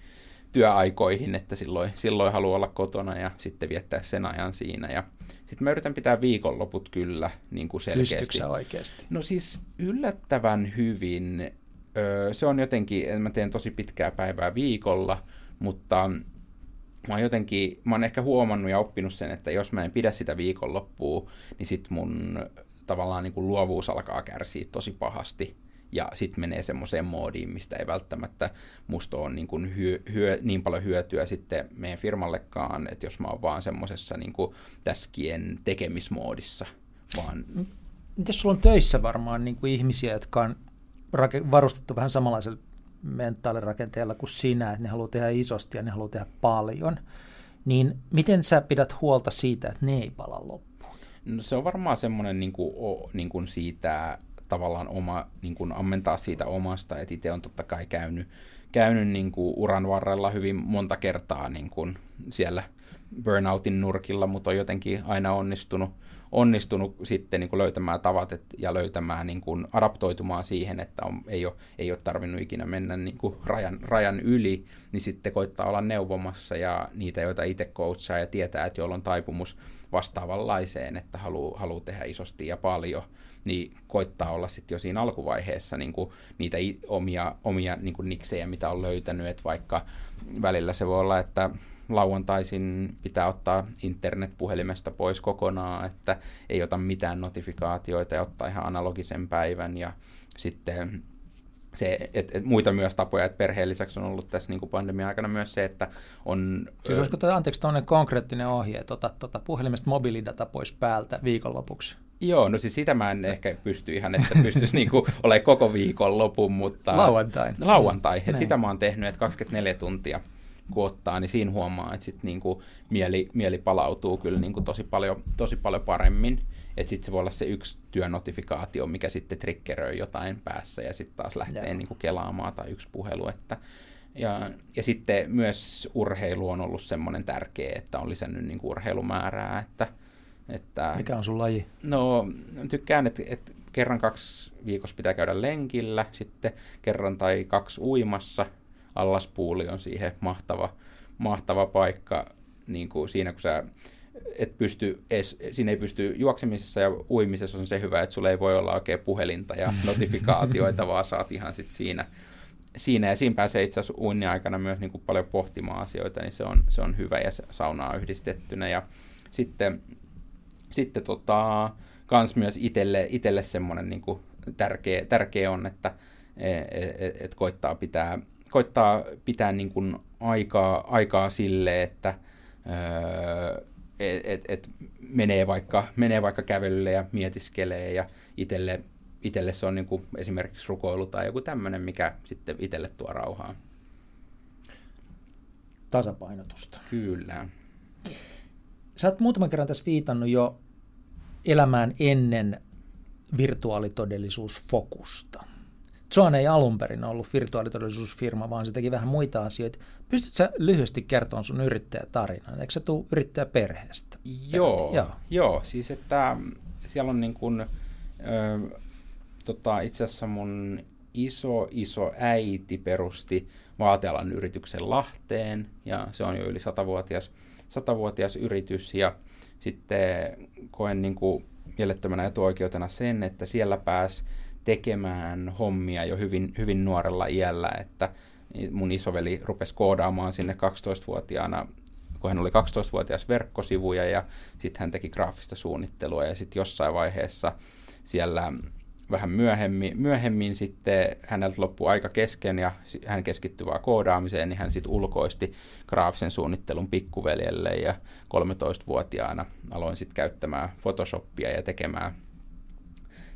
työaikoihin, että silloin, silloin haluaa olla kotona ja sitten viettää sen ajan siinä. Ja sitten mä yritän pitää viikonloput kyllä niin kuin selkeästi. oikeasti? No siis yllättävän hyvin. Se on jotenkin, mä teen tosi pitkää päivää viikolla, mutta mä oon jotenkin, mä oon ehkä huomannut ja oppinut sen, että jos mä en pidä sitä viikonloppua, niin sit mun tavallaan niin kuin luovuus alkaa kärsiä tosi pahasti ja sitten menee semmoiseen moodiin, mistä ei välttämättä musta ole niin, kuin hyö, hyö, niin paljon hyötyä sitten meidän firmallekaan, että jos mä oon vaan semmoisessa niin täskien tekemismoodissa. Vaan... Miten sulla on töissä varmaan niin kuin ihmisiä, jotka on varustettu vähän samanlaisella mentaalirakenteella kuin sinä, että ne haluaa tehdä isosti ja ne haluaa tehdä paljon, niin miten sä pidät huolta siitä, että ne ei pala loppuun? No se on varmaan semmoinen niin kuin, niin kuin siitä tavallaan oma, niin kuin ammentaa siitä omasta, että itse on totta kai käynyt, käynyt niin kuin uran varrella hyvin monta kertaa niin kuin siellä burnoutin nurkilla, mutta on jotenkin aina onnistunut, onnistunut sitten niin kuin löytämään tavat et, ja löytämään, niin kuin adaptoitumaan siihen, että on, ei, ole, ei ole tarvinnut ikinä mennä niin kuin rajan, rajan yli, niin sitten koittaa olla neuvomassa ja niitä, joita itse coachaa ja tietää, että joilla on taipumus vastaavanlaiseen, että haluaa haluu tehdä isosti ja paljon, niin koittaa olla sitten jo siinä alkuvaiheessa niin kuin niitä omia, omia niin kuin niksejä, mitä on löytänyt, että vaikka välillä se voi olla, että lauantaisin pitää ottaa internet puhelimesta pois kokonaan, että ei ota mitään notifikaatioita ja ottaa ihan analogisen päivän ja sitten se, et, et muita myös tapoja, että perheen lisäksi on ollut tässä niin pandemian aikana myös se, että on... Siis olisiko toi, anteeksi, konkreettinen ohje, että ota tuota puhelimesta mobiilidata pois päältä viikonlopuksi? Joo, no siis sitä mä en ehkä pysty ihan, että pystyisi niinku olemaan koko viikon lopun, mutta... Lauantai. Lauantai, että sitä mä oon tehnyt, että 24 tuntia kun ottaa, niin siinä huomaa, että sit niinku mieli, mieli palautuu kyllä niinku tosi, paljon, tosi paljon paremmin. Että sitten se voi olla se yksi työnotifikaatio, mikä sitten triggeröi jotain päässä ja sitten taas lähtee niinku kelaamaan tai yksi puhelu. Että, ja, ja sitten myös urheilu on ollut semmoinen tärkeä, että on lisännyt niinku urheilumäärää, että – että, Mikä on sun laji? No, tykkään, että, että kerran kaksi viikossa pitää käydä lenkillä, sitten kerran tai kaksi uimassa. Allaspuuli on siihen mahtava, mahtava paikka niin kuin siinä, kun sä et pysty edes, siinä ei pysty juoksemisessa ja uimisessa on se hyvä, että sulla ei voi olla oikein puhelinta ja notifikaatioita, vaan saat ihan sit siinä, siinä. Ja siinä pääsee itse asiassa uinnin aikana myös niin kuin paljon pohtimaan asioita, niin se on, se on hyvä ja saunaa yhdistettynä. Ja sitten sitten tota, kans myös itelle, itelle semmoinen niin tärkeä, tärkeä on, että et, et, et koittaa pitää, koittaa pitää niin kuin aikaa, aikaa sille, että öö, et, et, et menee, vaikka, menee vaikka kävelylle ja mietiskelee ja itelle, itelle se on niin kuin esimerkiksi rukoilu tai joku tämmöinen, mikä sitten itelle tuo rauhaa. Tasapainotusta. Kyllä. Sä oot muutaman kerran tässä viitannut jo elämään ennen virtuaalitodellisuusfokusta. Zoan ei alun perin ollut virtuaalitodellisuusfirma, vaan se teki vähän muita asioita. Pystytkö sä lyhyesti kertomaan sun yrittäjätarinan? Eikö se tule yrittäjäperheestä? Joo, joo. joo, siis että siellä on niin kuin, ö, tota, itse asiassa mun iso, iso äiti perusti vaatealan yrityksen Lahteen, ja se on jo yli satavuotias, satavuotias yritys, ja sitten koen niin kuin mielettömänä etuoikeutena sen, että siellä pääs tekemään hommia jo hyvin, hyvin nuorella iällä, että mun isoveli rupesi koodaamaan sinne 12-vuotiaana, kun hän oli 12-vuotias verkkosivuja ja sitten hän teki graafista suunnittelua ja sitten jossain vaiheessa siellä vähän myöhemmin, myöhemmin sitten häneltä loppui aika kesken ja hän keskittyi vaan koodaamiseen, niin hän sitten ulkoisti graafisen suunnittelun pikkuveljelle ja 13-vuotiaana aloin sitten käyttämään Photoshopia ja tekemään,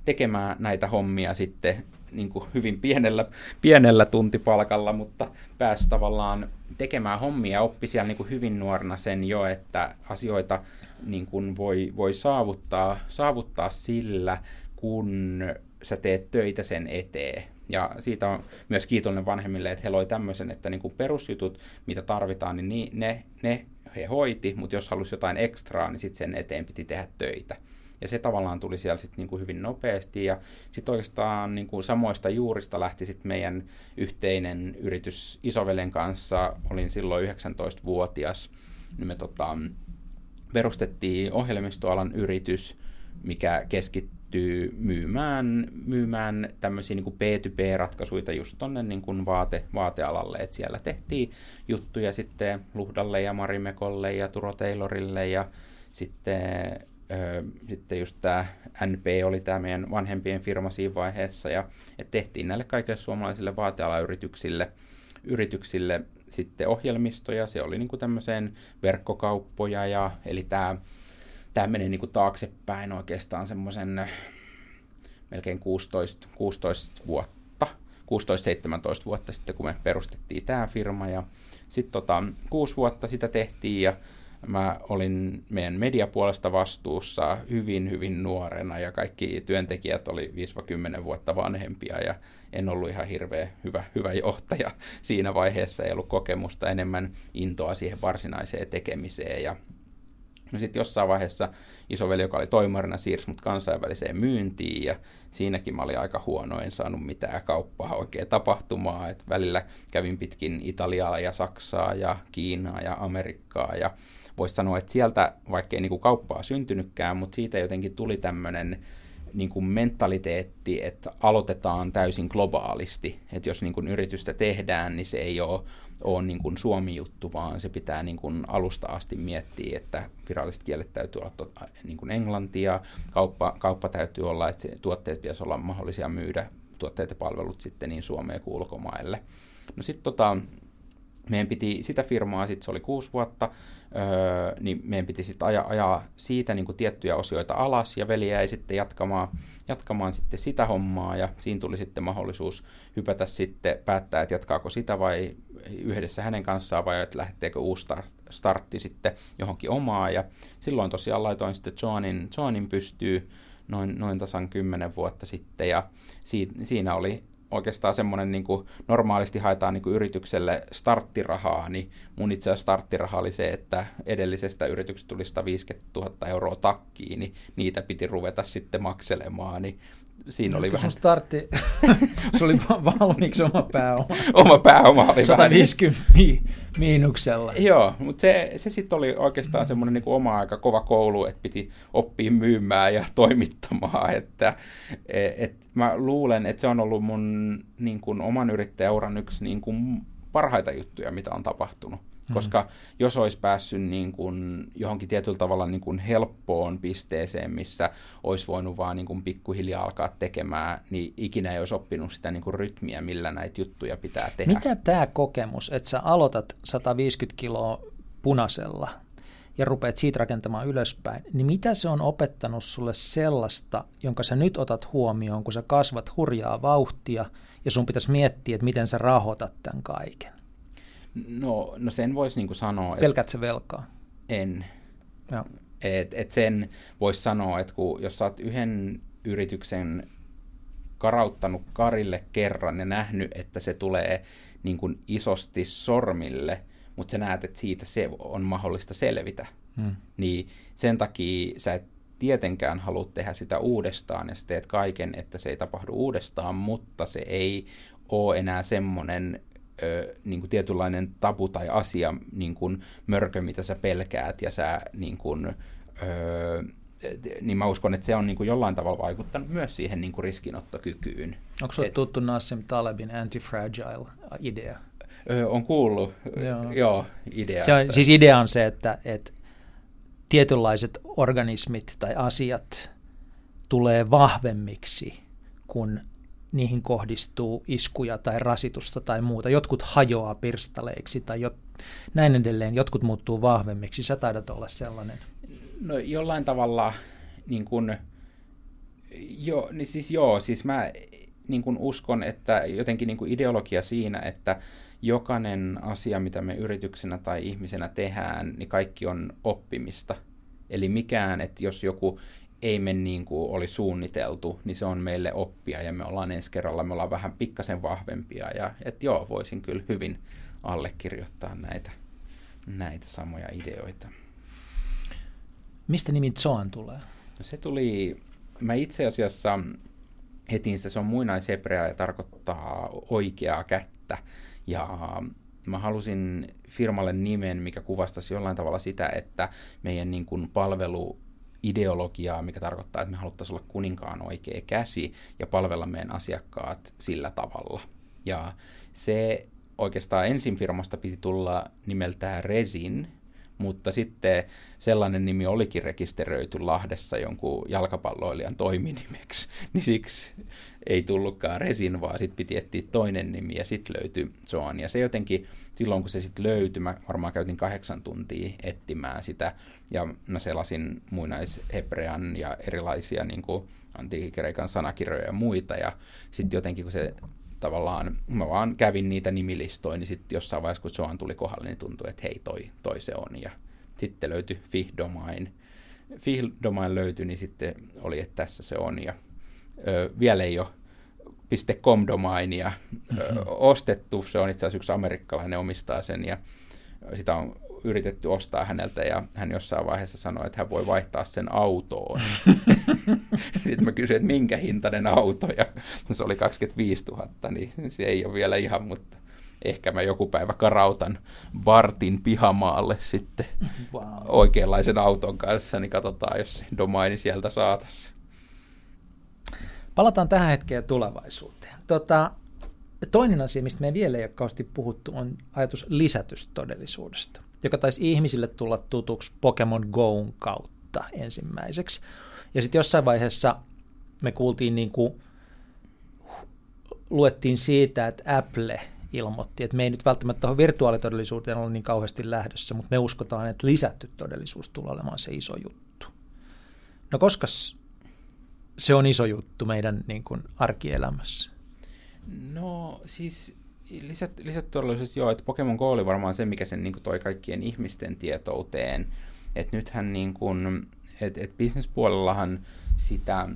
tekemään näitä hommia sitten niin kuin hyvin pienellä, pienellä tuntipalkalla, mutta pääsi tavallaan tekemään hommia oppi siellä niin kuin hyvin nuorena sen jo, että asioita niin kuin voi, voi saavuttaa, saavuttaa sillä, kun sä teet töitä sen eteen. Ja siitä on myös kiitollinen vanhemmille, että he loi tämmöisen, että niin kuin perusjutut, mitä tarvitaan, niin ne, ne he hoiti, mutta jos halusi jotain ekstraa, niin sitten sen eteen piti tehdä töitä. Ja se tavallaan tuli siellä sitten niinku hyvin nopeasti. Ja sitten oikeastaan niinku samoista juurista lähti sitten meidän yhteinen yritys isovelen kanssa. Olin silloin 19-vuotias. Niin me tota, perustettiin ohjelmistoalan yritys, mikä keskittyy myymään, myymään tämmöisiä niin B2B-ratkaisuja just tuonne niin vaate, vaatealalle. Et siellä tehtiin juttuja sitten Luhdalle ja Marimekolle ja Turo Taylorille ja sitten sitten just tämä NP oli tämä meidän vanhempien firma siinä vaiheessa, ja tehtiin näille kaikille suomalaisille vaatealayrityksille yrityksille sitten ohjelmistoja, se oli niinku tämmöiseen verkkokauppoja, ja, eli tämä tämä menee niinku taaksepäin oikeastaan semmoisen melkein 16, 16 vuotta, 16-17 vuotta sitten, kun me perustettiin tämä firma, ja sitten tota, kuusi vuotta sitä tehtiin, ja Mä olin meidän mediapuolesta vastuussa hyvin, hyvin nuorena ja kaikki työntekijät oli 5-10 vuotta vanhempia ja en ollut ihan hirveän hyvä, hyvä johtaja siinä vaiheessa. Ei ollut kokemusta, enemmän intoa siihen varsinaiseen tekemiseen ja No sitten jossain vaiheessa isoveli, joka oli toimarina, siirsi mut kansainväliseen myyntiin ja siinäkin mä olin aika huono, en saanut mitään kauppaa oikein tapahtumaa. Et välillä kävin pitkin Italiaa ja Saksaa ja Kiinaa ja Amerikkaa ja voisi sanoa, että sieltä, vaikka ei niin kuin kauppaa syntynytkään, mutta siitä jotenkin tuli tämmöinen niin kuin mentaliteetti, että aloitetaan täysin globaalisti. Että jos niin kuin yritystä tehdään, niin se ei ole, ole niin kuin Suomi-juttu, vaan se pitää niin kuin alusta asti miettiä, että viralliset kielet täytyy olla to, niin kuin englantia, kauppa, kauppa täytyy olla, että tuotteet pitäisi olla mahdollisia myydä, tuotteet ja palvelut sitten niin Suomeen kuin ulkomaille. No sitten tota, meidän piti sitä firmaa, sitten se oli kuusi vuotta, öö, niin meidän piti sitten ajaa, ajaa siitä niin tiettyjä osioita alas, ja veli jäi sitten jatkamaan, jatkamaan sitten sitä hommaa, ja siinä tuli sitten mahdollisuus hypätä sitten, päättää, että jatkaako sitä vai yhdessä hänen kanssaan, vai että lähteekö uusi startti sitten johonkin omaa, ja silloin tosiaan laitoin sitten Johnin, Johnin pystyy noin, noin tasan kymmenen vuotta sitten, ja siinä oli oikeastaan semmoinen, niin kuin normaalisti haetaan niin kuin yritykselle starttirahaa, niin mun itse asiassa starttiraha oli se, että edellisestä yrityksestä tuli 150 000 euroa takkiin, niin niitä piti ruveta sitten makselemaan, niin siinä oli vähän... startti, se oli valmiiksi oma pääoma. oma pääoma oli 150 vähän... miinuksella. Joo, mutta se, se sitten oli oikeastaan semmoinen niin oma aika kova koulu, että piti oppia myymään ja toimittamaan, että et, mä luulen, että se on ollut mun niin kuin, oman yrittäjäuran yksi niin kuin, parhaita juttuja, mitä on tapahtunut. Mm. Koska jos olisi päässyt niin kuin johonkin tietyllä tavalla niin kuin helppoon pisteeseen, missä olisi voinut vaan niin kuin pikkuhiljaa alkaa tekemään, niin ikinä ei olisi oppinut sitä niin kuin rytmiä, millä näitä juttuja pitää tehdä. Mitä tämä kokemus, että sä aloitat 150 kiloa punaisella ja rupeat siitä rakentamaan ylöspäin, niin mitä se on opettanut sulle sellaista, jonka sä nyt otat huomioon, kun sä kasvat hurjaa vauhtia ja sun pitäisi miettiä, että miten sä rahoitat tämän kaiken? No, no sen voisi niinku sanoa... Pelkät se velkaa? En. Et, et sen voisi sanoa, että kun, jos oot yhden yrityksen karauttanut karille kerran ja nähnyt, että se tulee niin kuin isosti sormille, mutta sä näet, että siitä se on mahdollista selvitä, hmm. niin sen takia sä et tietenkään halua tehdä sitä uudestaan ja sä teet kaiken, että se ei tapahdu uudestaan, mutta se ei ole enää semmoinen ö, niin kuin tietynlainen tabu tai asia, niin kuin mörkö, mitä sä pelkäät ja sä niin kuin, ö, niin mä uskon, että se on niin kuin jollain tavalla vaikuttanut myös siihen niin kuin riskinottokykyyn. Onko se tuttu Nassim Talebin anti-fragile-idea? On kuullut, joo, joo ideasta. Se on, siis idea on se, että, että tietynlaiset organismit tai asiat tulee vahvemmiksi kun niihin kohdistuu iskuja tai rasitusta tai muuta. Jotkut hajoaa pirstaleiksi tai jot, näin edelleen. Jotkut muuttuu vahvemmiksi. Sä taidat olla sellainen. No jollain tavalla niin kuin, jo, niin siis joo, siis mä niin kuin uskon, että jotenkin niin kuin ideologia siinä, että jokainen asia, mitä me yrityksenä tai ihmisenä tehdään, niin kaikki on oppimista. Eli mikään, että jos joku ei mene niin kuin oli suunniteltu, niin se on meille oppia ja me ollaan ensi kerralla, me ollaan vähän pikkasen vahvempia ja että joo, voisin kyllä hyvin allekirjoittaa näitä, näitä samoja ideoita. Mistä nimi Zoan tulee? No se tuli, mä itse asiassa hetin sitä, se on muinaishebrea ja tarkoittaa oikeaa kättä. Ja mä halusin firmalle nimen, mikä kuvastaisi jollain tavalla sitä, että meidän niin kuin palvelu ideologiaa, mikä tarkoittaa, että me haluttaisiin olla kuninkaan oikea käsi ja palvella meidän asiakkaat sillä tavalla. Ja se oikeastaan ensin firmasta piti tulla nimeltään Resin, mutta sitten sellainen nimi olikin rekisteröity Lahdessa jonkun jalkapalloilijan toiminimeksi, niin siksi ei tullutkaan Resin, vaan sitten piti etsiä toinen nimi ja sitten löytyi Zoan. Ja se jotenkin, silloin kun se sitten löytyi, mä varmaan käytin kahdeksan tuntia etsimään sitä, ja mä selasin muinaishebrean ja erilaisia niin kuin antiikikreikan sanakirjoja ja muita, ja sitten jotenkin kun se tavallaan, mä vaan kävin niitä nimilistoja, niin sitten jossain vaiheessa, kun Zoan tuli kohdalle, niin tuntui, että hei, toi, toi se on, ja sitten löytyi Fihdomain. Fihdomain löytyi, niin sitten oli, että tässä se on, ja ö, vielä ei ole .com-domainia mm-hmm. ostettu. Se on itse asiassa yksi amerikkalainen omistaa sen ja sitä on yritetty ostaa häneltä ja hän jossain vaiheessa sanoi, että hän voi vaihtaa sen autoon. Sitten mä kysyin, että minkä hintainen auto ja se oli 25 000, niin se ei ole vielä ihan, mutta ehkä mä joku päivä karautan Bartin pihamaalle sitten wow. oikeanlaisen auton kanssa, niin katsotaan, jos se domaini sieltä saataisiin. Palataan tähän hetkeen tulevaisuuteen. Tota, toinen asia, mistä me vielä ei ole puhuttu, on ajatus lisätystodellisuudesta, joka taisi ihmisille tulla tutuksi Pokemon Goon kautta ensimmäiseksi. Ja sitten jossain vaiheessa me kuultiin niin kuin, luettiin siitä, että Apple ilmoitti, että me ei nyt välttämättä tuohon virtuaalitodellisuuteen ole niin kauheasti lähdössä, mutta me uskotaan, että lisätty todellisuus tulee olemaan se iso juttu. No koska se on iso juttu meidän niin kuin, arkielämässä? No siis lisät, lisätodellisuus, joo, että Pokemon Go oli varmaan se, mikä sen niin kuin, toi kaikkien ihmisten tietouteen. Että nythän niin kuin, et, et bisnespuolellahan sitä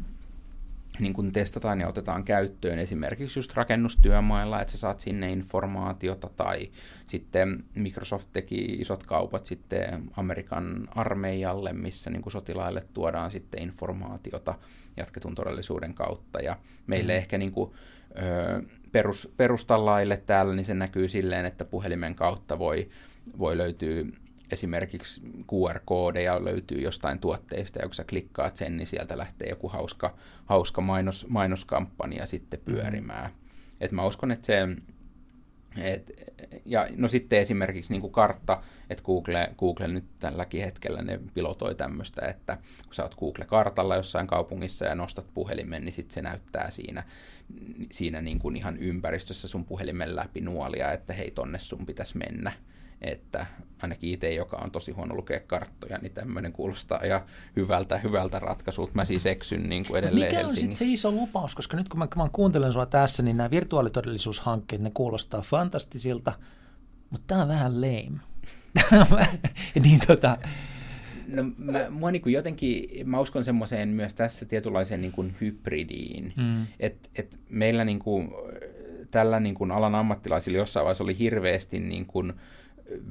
niin kuin testataan ja otetaan käyttöön esimerkiksi just rakennustyömailla, että sä saat sinne informaatiota, tai sitten Microsoft teki isot kaupat sitten Amerikan armeijalle, missä niin kuin sotilaille tuodaan sitten informaatiota jatketun todellisuuden kautta, ja meille mm. ehkä niin kuin, perus, perustallaille täällä, niin se näkyy silleen, että puhelimen kautta voi, voi löytyä esimerkiksi QR-koodeja löytyy jostain tuotteista, ja kun sä klikkaat sen, niin sieltä lähtee joku hauska, hauska mainos, mainoskampanja sitten mm-hmm. pyörimään. Mm. Et mä uskon, että se, et, ja no sitten esimerkiksi niin kuin kartta, että Google, Google nyt tälläkin hetkellä ne pilotoi tämmöistä, että kun sä oot Google-kartalla jossain kaupungissa ja nostat puhelimen, niin sitten se näyttää siinä, siinä niin kuin ihan ympäristössä sun puhelimen läpi nuolia, että hei tonne sun pitäisi mennä että ainakin itse, joka on tosi huono lukea karttoja, niin tämmöinen kuulostaa ja hyvältä, hyvältä ratkaisulta. Mä siis eksyn niin kuin edelleen Mikä on sitten se iso lupaus, koska nyt kun mä, kun mä kuuntelen sua tässä, niin nämä virtuaalitodellisuushankkeet, ne kuulostaa fantastisilta, mutta tämä on vähän lame. niin tota, No, mä, mua niin kuin jotenkin, mä uskon semmoiseen myös tässä tietynlaiseen niin kuin hybridiin, mm. että et meillä niin kuin, tällä niin kuin alan ammattilaisilla jossain vaiheessa oli hirveästi niin kuin,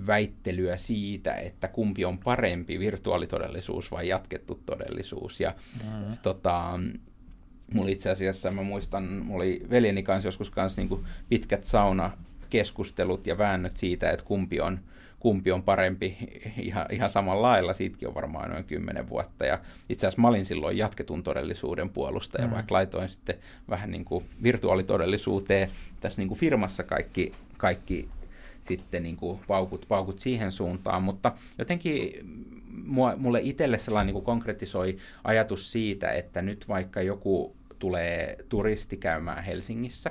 väittelyä siitä, että kumpi on parempi, virtuaalitodellisuus vai jatkettu todellisuus. Ja mm. tota, mulla itse asiassa, mä muistan, mulla oli veljeni kanssa joskus kanssa niin pitkät saunakeskustelut ja väännöt siitä, että kumpi on, kumpi on parempi ihan, ihan samalla lailla. Siitäkin on varmaan noin kymmenen vuotta. Ja itse asiassa mä olin silloin jatketun todellisuuden puolustaja, mm. vaikka laitoin sitten vähän niin kuin virtuaalitodellisuuteen tässä niin kuin firmassa kaikki, kaikki sitten niin kuin paukut, paukut siihen suuntaan, mutta jotenkin mulle itselle sellainen niin kuin konkretisoi ajatus siitä, että nyt vaikka joku tulee turisti käymään Helsingissä,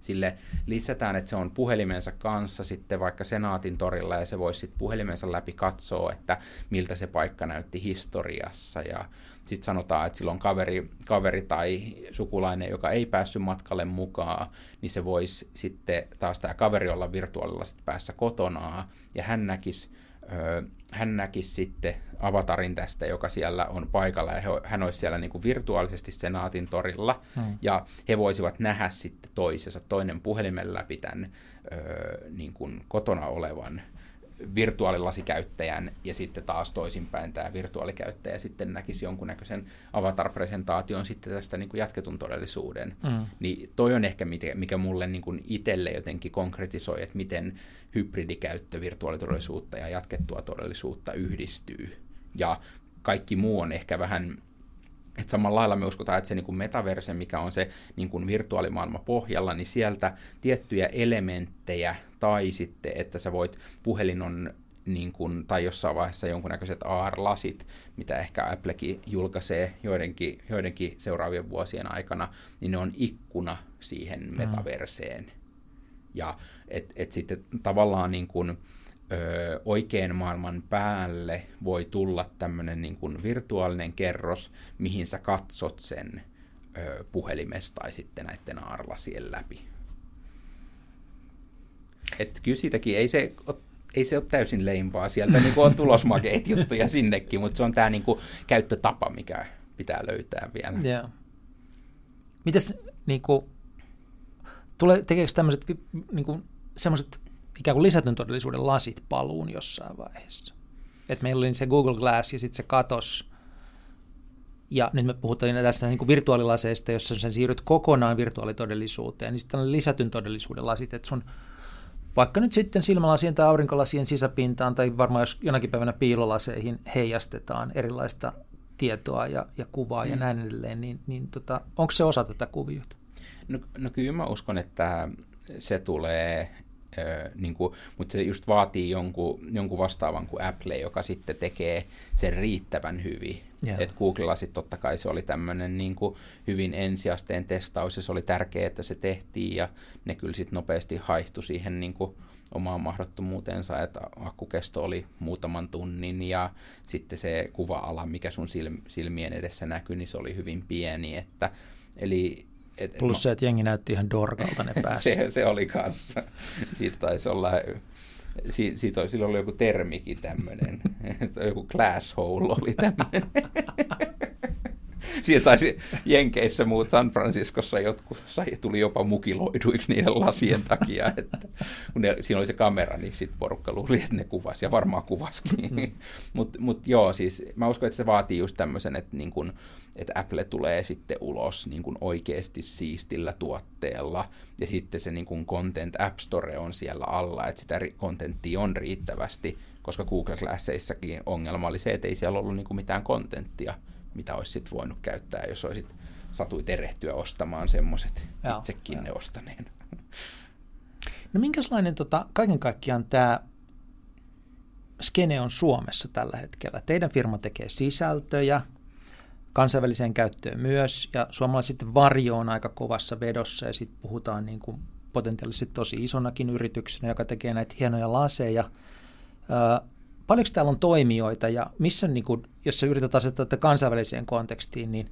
sille lisätään, että se on puhelimensa kanssa sitten vaikka Senaatin torilla ja se voisi sitten puhelimensa läpi katsoa, että miltä se paikka näytti historiassa ja sitten sanotaan, että silloin kaveri, kaveri tai sukulainen, joka ei päässyt matkalle mukaan, niin se voisi sitten taas tämä kaveri olla virtuaalilla sit päässä kotonaa ja hän näkisi hän näkisi sitten avatarin tästä, joka siellä on paikalla, ja hän olisi siellä niin kuin virtuaalisesti Senaatin torilla, hmm. ja he voisivat nähdä sitten toisensa, toinen puhelimen läpi tämän niin kuin kotona olevan virtuaalilasikäyttäjän ja sitten taas toisinpäin tämä virtuaalikäyttäjä sitten näkisi jonkunnäköisen avatar-presentaation sitten tästä niin kuin jatketun todellisuuden. Mm. Niin toi on ehkä mikä, mikä mulle niin kuin itselle jotenkin konkretisoi, että miten hybridikäyttö virtuaalitodellisuutta ja jatkettua todellisuutta yhdistyy. Ja kaikki muu on ehkä vähän että samalla lailla me uskotaan, että se niin kuin metaverse, mikä on se niin kuin virtuaalimaailma pohjalla, niin sieltä tiettyjä elementtejä tai sitten, että sä voit, puhelin on niin kuin, tai jossain vaiheessa jonkunnäköiset AR-lasit, mitä ehkä Applekin julkaisee joidenkin, joidenkin seuraavien vuosien aikana, niin ne on ikkuna siihen mm. metaverseen. Mm. Ja et, et sitten tavallaan niin kuin, ö, oikean maailman päälle voi tulla tämmöinen niin kuin virtuaalinen kerros, mihin sä katsot sen ö, puhelimesta tai sitten näiden aarlasien läpi. Et kyllä siitäkin ei se, ei se ole täysin leimpaa. Sieltä niin on tulos juttuja sinnekin, mutta se on tämä niin kuin, käyttötapa, mikä pitää löytää vielä. Yeah. Mites niin kuin, tulee, tekeekö tämmöiset niin semmoiset ikään kuin lisätyn todellisuuden lasit paluun jossain vaiheessa. Et meillä oli se Google Glass ja sitten se katos. Ja nyt me puhutaan tästä niin kuin virtuaalilaseista, jossa sen siirryt kokonaan virtuaalitodellisuuteen, niin sitten on lisätyn todellisuuden lasit, että sun vaikka nyt sitten silmälasien tai aurinkolasien sisäpintaan tai varmaan jos jonakin päivänä piilolaseihin heijastetaan erilaista tietoa ja, ja kuvaa mm. ja näin edelleen, niin, niin tota, onko se osa tätä kuviota? No, no kyllä mä uskon, että se tulee niin kuin, mutta se just vaatii jonkun, jonkun vastaavan kuin Apple, joka sitten tekee sen riittävän hyvin. Yeah. Et Googlella sitten totta kai se oli tämmöinen niin kuin hyvin ensiasteen testaus ja se oli tärkeää, että se tehtiin ja ne kyllä sitten nopeasti haihtui siihen niin kuin omaan mahdottomuutensa, että akkukesto oli muutaman tunnin ja sitten se kuva-ala, mikä sun silmien edessä näkyi, niin se oli hyvin pieni. Että, eli et, Plus no, se, että jengi näytti ihan dorkalta ne päässä. se, se oli kanssa. Siitä taisi olla, si, siitä oli, sillä oli joku termikin tämmöinen. joku glass hole oli tämmöinen. Siitä taisi Jenkeissä muut San Franciscossa jotkut sai, tuli jopa mukiloiduiksi niiden lasien takia, että kun ne, siinä oli se kamera, niin sitten porukka luuli, että ne kuvasi, ja varmaan kuvaskin. Mm. Mutta mut joo, siis mä uskon, että se vaatii just tämmöisen, että, niin kun, että Apple tulee sitten ulos niin kun oikeasti siistillä tuotteella, ja sitten se niin kun Content App Store on siellä alla, että sitä kontenttia on riittävästi, koska Google Glassissakin ongelma oli se, että ei siellä ollut niin mitään kontenttia mitä olisi sitten voinut käyttää, jos olisit satuit erehtyä ostamaan semmoiset itsekin ne ostaneen. No minkälainen tota, kaiken kaikkiaan tämä skene on Suomessa tällä hetkellä? Teidän firma tekee sisältöjä, kansainväliseen käyttöön myös, ja suomalaiset varjo on aika kovassa vedossa, ja sitten puhutaan niin kuin potentiaalisesti tosi isonakin yrityksenä, joka tekee näitä hienoja laseja paljonko täällä on toimijoita ja missä, niin kuin, jos sä yrität asettaa tätä kansainväliseen kontekstiin, niin,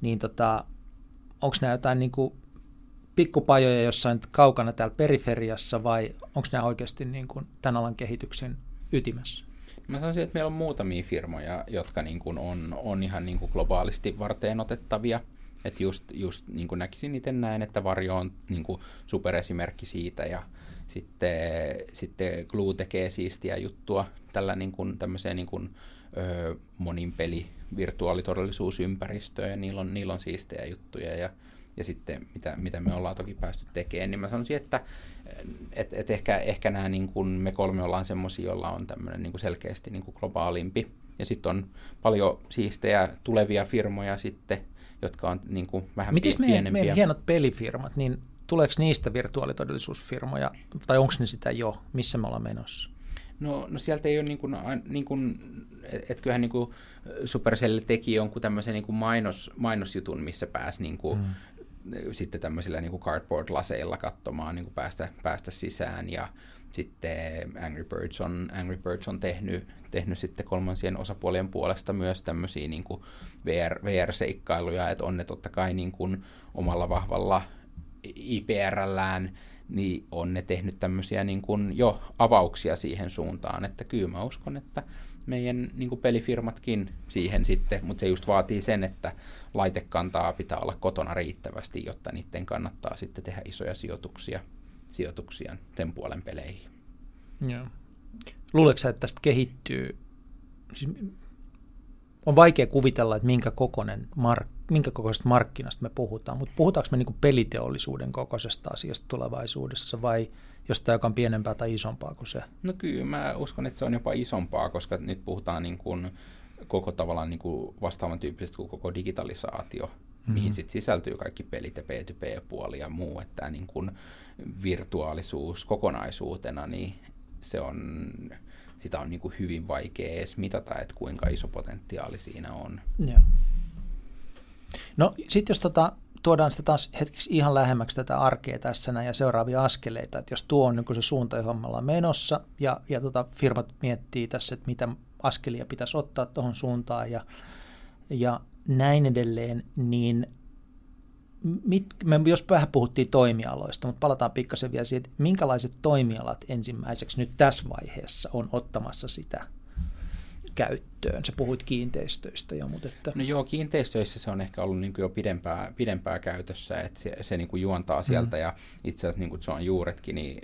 niin tota, onko nämä jotain niin kuin pikkupajoja jossain kaukana täällä periferiassa vai onko nämä oikeasti niin kuin tämän alan kehityksen ytimessä? Mä sanoisin, että meillä on muutamia firmoja, jotka niin kuin on, on ihan niin kuin globaalisti varteen otettavia. Että just, just niin kuin näkisin itse näin, että Varjo on niin kuin superesimerkki siitä ja sitten, sitten Glue tekee siistiä juttua tällä niin kuin, niin kuin, ö, monin peli virtuaalitodellisuusympäristöön. Ja niillä on, niillä on siistejä juttuja ja, ja sitten mitä, mitä me ollaan toki päästy tekemään, niin mä sanoisin, että et, et ehkä, ehkä nämä niin kuin me kolme ollaan semmoisia, joilla on tämmöinen niin kuin selkeästi niin kuin globaalimpi. Ja sitten on paljon siistejä tulevia firmoja sitten, jotka on niin kuin vähän Mites pienempiä. Mites meidän hienot pelifirmat, niin tuleeko niistä virtuaalitodellisuusfirmoja, tai onko ne sitä jo, missä me ollaan menossa? No, no sieltä ei ole niin kuin, niin kuin että kyllähän niin kuin Supercell teki jonkun tämmöisen niin kuin mainos, mainosjutun, missä pääsi niin kuin, mm. sitten tämmöisillä niin kuin cardboard-laseilla katsomaan niin kuin päästä, päästä sisään ja sitten Angry Birds on, Angry Birds on tehnyt, tehnyt sitten kolmansien osapuolien puolesta myös tämmöisiä niin kuin VR, VR-seikkailuja, että on ne totta kai niin kuin omalla vahvalla IPRllään, niin on ne tehnyt tämmöisiä niin kuin jo avauksia siihen suuntaan, että kyllä mä uskon, että meidän niin kuin pelifirmatkin siihen sitten, mutta se just vaatii sen, että laitekantaa pitää olla kotona riittävästi, jotta niiden kannattaa sitten tehdä isoja sijoituksia, sijoituksia sen puolen peleihin. Joo. Luuletko että tästä kehittyy, siis on vaikea kuvitella, että minkä, kokoinen mark, minkä kokoisesta markkinasta me puhutaan, mutta puhutaanko me niin kuin peliteollisuuden kokoisesta asiasta tulevaisuudessa vai jostain, joka on pienempää tai isompaa kuin se? No kyllä, mä uskon, että se on jopa isompaa, koska nyt puhutaan niin kuin koko tavallaan niin kuin vastaavan tyyppisestä kuin koko digitalisaatio, mm-hmm. mihin sitten sisältyy kaikki pelit ja P2P-puoli ja muu, että niin kuin virtuaalisuus kokonaisuutena, niin se on sitä on niin kuin hyvin vaikea edes mitata, että kuinka iso potentiaali siinä on. Joo. No sitten jos tota, tuodaan sitä taas hetkeksi ihan lähemmäksi tätä arkea tässä näin ja seuraavia askeleita, että jos tuo on niin se suunta, johon me ollaan menossa ja, ja tota, firmat miettii tässä, että mitä askelia pitäisi ottaa tuohon suuntaan ja, ja näin edelleen, niin mit, me jos vähän puhuttiin toimialoista, mutta palataan pikkasen vielä siihen, että minkälaiset toimialat ensimmäiseksi nyt tässä vaiheessa on ottamassa sitä käyttöön? Sä puhuit kiinteistöistä jo, mutta että... No joo, kiinteistöissä se on ehkä ollut niin jo pidempää, pidempää käytössä, että se, se niin kuin juontaa sieltä mm. ja itse asiassa niin kuin John juuretkin, niin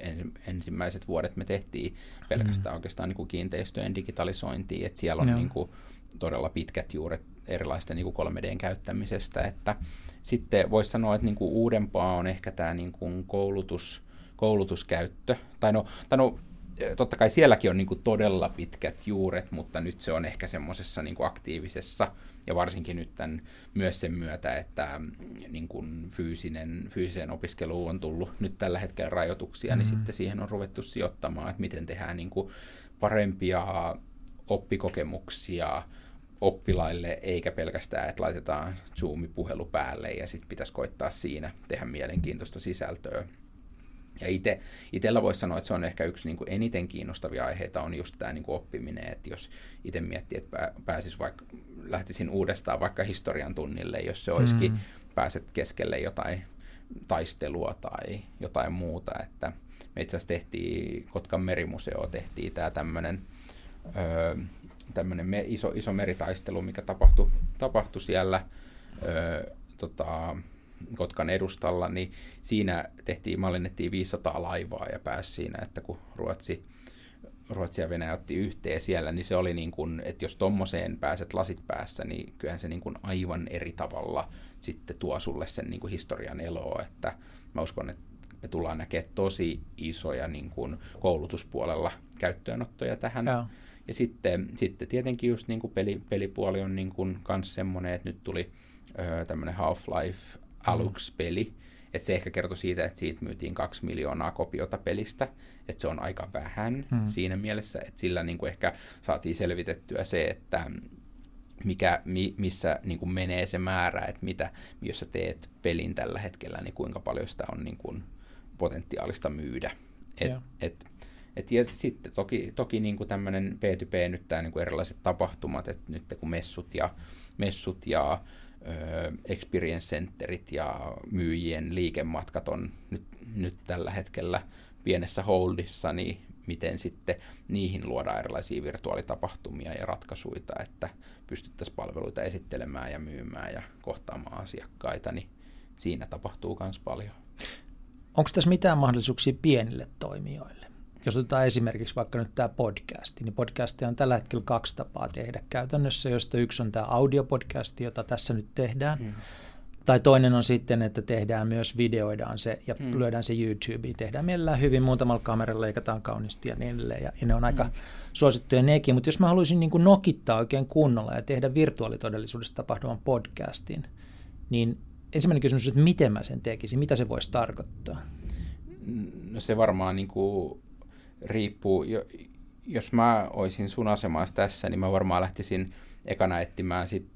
ensimmäiset vuodet me tehtiin pelkästään mm. oikeastaan niin kuin kiinteistöjen digitalisointia, että siellä on niin kuin todella pitkät juuret erilaisten niin kuin 3Dn käyttämisestä, että sitten voisi sanoa, että niin kuin uudempaa on ehkä tämä niin kuin koulutus, koulutuskäyttö, tai no, tai no totta kai sielläkin on niin kuin todella pitkät juuret, mutta nyt se on ehkä semmoisessa niin aktiivisessa, ja varsinkin nyt tämän, myös sen myötä, että mm, niin kuin fyysinen, fyysiseen opiskeluun on tullut nyt tällä hetkellä rajoituksia, niin mm-hmm. niin sitten siihen on ruvettu sijoittamaan, että miten tehdään niin kuin parempia oppikokemuksia, oppilaille, eikä pelkästään, että laitetaan Zoom-puhelu päälle ja sitten pitäisi koittaa siinä tehdä mielenkiintoista sisältöä. Ja itse, itsellä voisi sanoa, että se on ehkä yksi niin kuin eniten kiinnostavia aiheita on just tämä niin kuin oppiminen, että jos itse miettii, että pääsis vaikka, lähtisin uudestaan vaikka historian tunnille, jos se olisikin, mm. pääset keskelle jotain taistelua tai jotain muuta, että me itse asiassa tehtiin, Kotkan merimuseo tehtiin tämä tämmöinen öö, tämmöinen me, iso, iso meritaistelu, mikä tapahtui, tapahtui siellä ö, tota, Kotkan edustalla, niin siinä tehtiin, mallinnettiin 500 laivaa ja pääsi siinä, että kun Ruotsi, Ruotsi ja Venäjä otti yhteen siellä, niin se oli niin kuin, että jos tommoseen pääset lasit päässä, niin kyllähän se niin kuin aivan eri tavalla sitten tuo sulle sen niin kuin historian eloa, että mä uskon, että me tullaan näkemään tosi isoja niin kuin koulutuspuolella käyttöönottoja tähän. Joo ja sitten, sitten tietenkin just niin kuin peli, pelipuoli on niin kuin kans semmoinen, että nyt tuli öö, tämmöinen Half-Life Alux-peli, mm. että se ehkä kertoi siitä, että siitä myytiin kaksi miljoonaa kopiota pelistä, että se on aika vähän mm. siinä mielessä, että sillä niin kuin ehkä saatiin selvitettyä se, että mikä, mi, missä niin kuin menee se määrä, että mitä, jos sä teet pelin tällä hetkellä, niin kuinka paljon sitä on niin kuin potentiaalista myydä. Et, et et ja sitten toki, toki niin kuin tämmöinen P2P nyt tämä niin erilaiset tapahtumat, että nyt kun messut ja, messut ja ö, experience centerit ja myyjien liikematkat on nyt, nyt tällä hetkellä pienessä holdissa, niin miten sitten niihin luodaan erilaisia virtuaalitapahtumia ja ratkaisuja, että pystyttäisiin palveluita esittelemään ja myymään ja kohtaamaan asiakkaita, niin siinä tapahtuu myös paljon. Onko tässä mitään mahdollisuuksia pienille toimijoille? Jos otetaan esimerkiksi vaikka nyt tämä podcast, niin podcastia on tällä hetkellä kaksi tapaa tehdä käytännössä, josta yksi on tämä audiopodcasti, jota tässä nyt tehdään. Mm. Tai toinen on sitten, että tehdään myös videoidaan se ja mm. lyödään se YouTubeen. Tehdään mielellään hyvin, muutamalla kameralla leikataan kauniisti ja niin edelleen. Ja, ja ne on aika mm. suosittuja nekin. Mutta jos mä haluaisin niin kuin nokittaa oikein kunnolla ja tehdä virtuaalitodellisuudessa tapahtuvan podcastin, niin ensimmäinen kysymys on, että miten mä sen tekisin? Mitä se voisi tarkoittaa? No se varmaan niin kuin riippuu, jos mä olisin sun asemassa tässä, niin mä varmaan lähtisin ekana etsimään sit,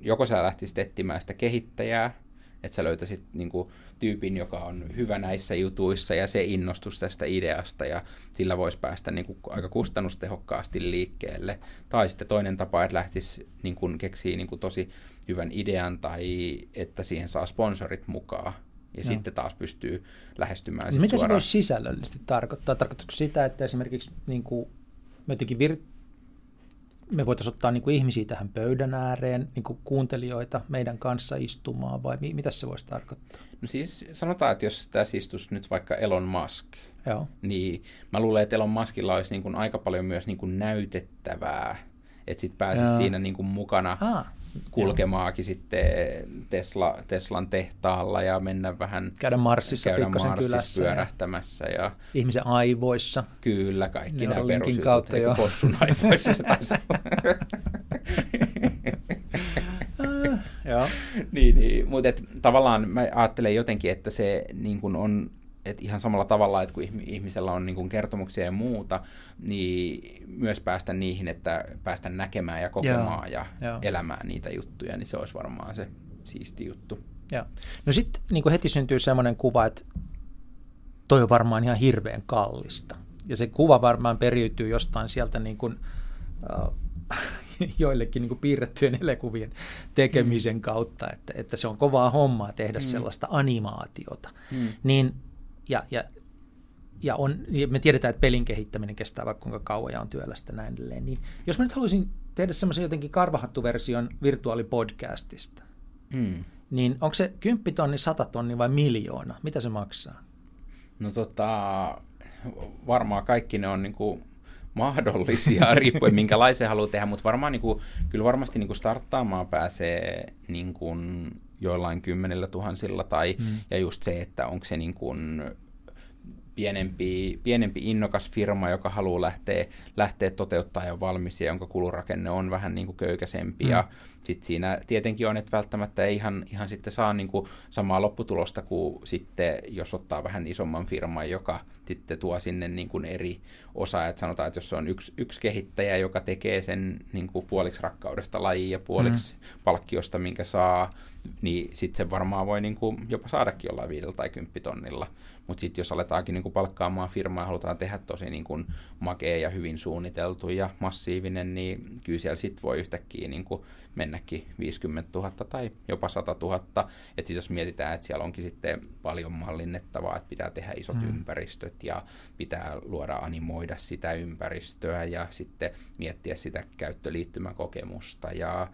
joko sä lähtisit etsimään sitä kehittäjää, että sä löytäisit niin kuin, tyypin, joka on hyvä näissä jutuissa ja se innostus tästä ideasta ja sillä voisi päästä niin kuin, aika kustannustehokkaasti liikkeelle. Tai sitten toinen tapa, että lähtisi niin kuin, keksii niin tosi hyvän idean tai että siihen saa sponsorit mukaan. Ja no. sitten taas pystyy lähestymään. Mitä suoraan. se voisi sisällöllisesti tarkoittaa? Tarkoittaisiko sitä, että esimerkiksi niin kuin, me jotenkin vir- me voitaisiin ottaa niin kuin ihmisiä tähän pöydän ääreen, niin kuin kuuntelijoita meidän kanssa istumaan, vai mi- mitä se voisi tarkoittaa? No siis sanotaan, että jos tässä istuisi nyt vaikka Elon Musk, Joo. niin mä luulen, että Elon Muskilla olisi niin kuin aika paljon myös niin kuin näytettävää, että sitten pääsisi siinä niin kuin mukana. Ah kulkemaakin sitten Tesla, Teslan tehtaalla ja mennä vähän... Käydä Marsissa käydä Marsissa kylässä. pyörähtämässä. Ja, ja ihmisen aivoissa. Kyllä, kaikki nämä perusjutut. kautta jo. Possun aivoissa se taisi Joo. niin, niin. mutta tavallaan mä ajattelen jotenkin, että se niin kun on et ihan samalla tavalla, että kun ihmisellä on niin kertomuksia ja muuta, niin myös päästä niihin, että päästä näkemään ja kokemaan Joo. ja Joo. elämään niitä juttuja, niin se olisi varmaan se siisti juttu. Joo. No sitten niin heti syntyy semmoinen kuva, että toi on varmaan ihan hirveän kallista. Ja se kuva varmaan periytyy jostain sieltä niin kuin, äh, joillekin niin kuin piirrettyjen elokuvien tekemisen mm. kautta, että, että se on kovaa hommaa tehdä mm. sellaista animaatiota. Mm. Niin, ja, ja, ja on, me tiedetään, että pelin kehittäminen kestää vaikka kuinka kauan ja on työlästä näin edelleen. Niin jos mä nyt haluaisin tehdä semmoisen jotenkin karvahattuversion virtuaalipodcastista, mm. niin onko se 10 tonni, 100 tonni vai miljoona? Mitä se maksaa? No tota, varmaan kaikki ne on niin kuin mahdollisia, riippuen minkälaisen haluaa tehdä, mutta varmaan niin kuin, kyllä varmasti niin kuin starttaamaan pääsee niin kuin joillain kymmenillä tuhansilla, tai, mm. ja just se, että onko se niin kuin pienempi, pienempi innokas firma, joka haluaa lähteä, lähteä toteuttaa jo valmis ja jonka kulurakenne on vähän niin kuin köykäisempi. Mm. Ja sitten siinä tietenkin on, että välttämättä ei ihan, ihan sitten saa niin kuin samaa lopputulosta kuin sitten, jos ottaa vähän isomman firman, joka sitten tuo sinne niin kuin eri osaa. Että sanotaan, että jos on yksi, yksi kehittäjä, joka tekee sen niin kuin puoliksi rakkaudesta lajiin ja puoliksi mm. palkkiosta, minkä saa, niin sitten se varmaan voi niin kuin jopa saadakin jollain viidellä tai kymppitonnilla. Mutta sitten jos aletaankin niin kuin palkkaamaan firmaa ja halutaan tehdä tosi niin kuin makea ja hyvin suunniteltu ja massiivinen, niin kyllä siellä sitten voi yhtäkkiä niin kuin mennäkin 50 000 tai jopa 100 000. Että sitten jos mietitään, että siellä onkin sitten paljon mallinnettavaa, että pitää tehdä isot mm. ympäristöt ja pitää luoda animoida sitä ympäristöä ja sitten miettiä sitä käyttöliittymäkokemusta ja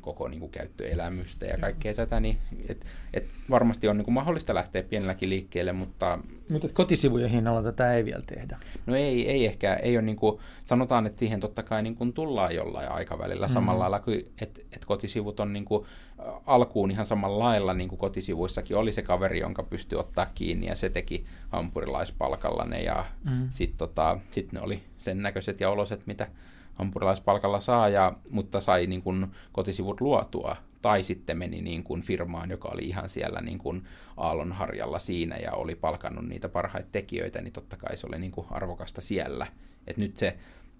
koko niin kuin, käyttöelämystä ja kaikkea tätä, niin et, et varmasti on niin kuin, mahdollista lähteä pienelläkin liikkeelle, mutta... Mutta kotisivujen hinnalla tätä ei vielä tehdä. No ei, ei ehkä, ei ole niin kuin, sanotaan, että siihen totta kai niin kuin, tullaan jollain aikavälillä mm-hmm. samalla lailla kuin, että et kotisivut on niin kuin, alkuun ihan samalla lailla, niin kuin kotisivuissakin oli se kaveri, jonka pystyi ottaa kiinni ja se teki hampurilaispalkalla ne ja mm-hmm. sitten tota, sit ne oli sen näköiset ja oloset, mitä hampurilaispalkalla saa, ja, mutta sai niin kuin kotisivut luotua. Tai sitten meni niin kuin firmaan, joka oli ihan siellä niin kuin aallonharjalla siinä ja oli palkannut niitä parhaita tekijöitä, niin totta kai se oli niin kuin arvokasta siellä. Et nyt se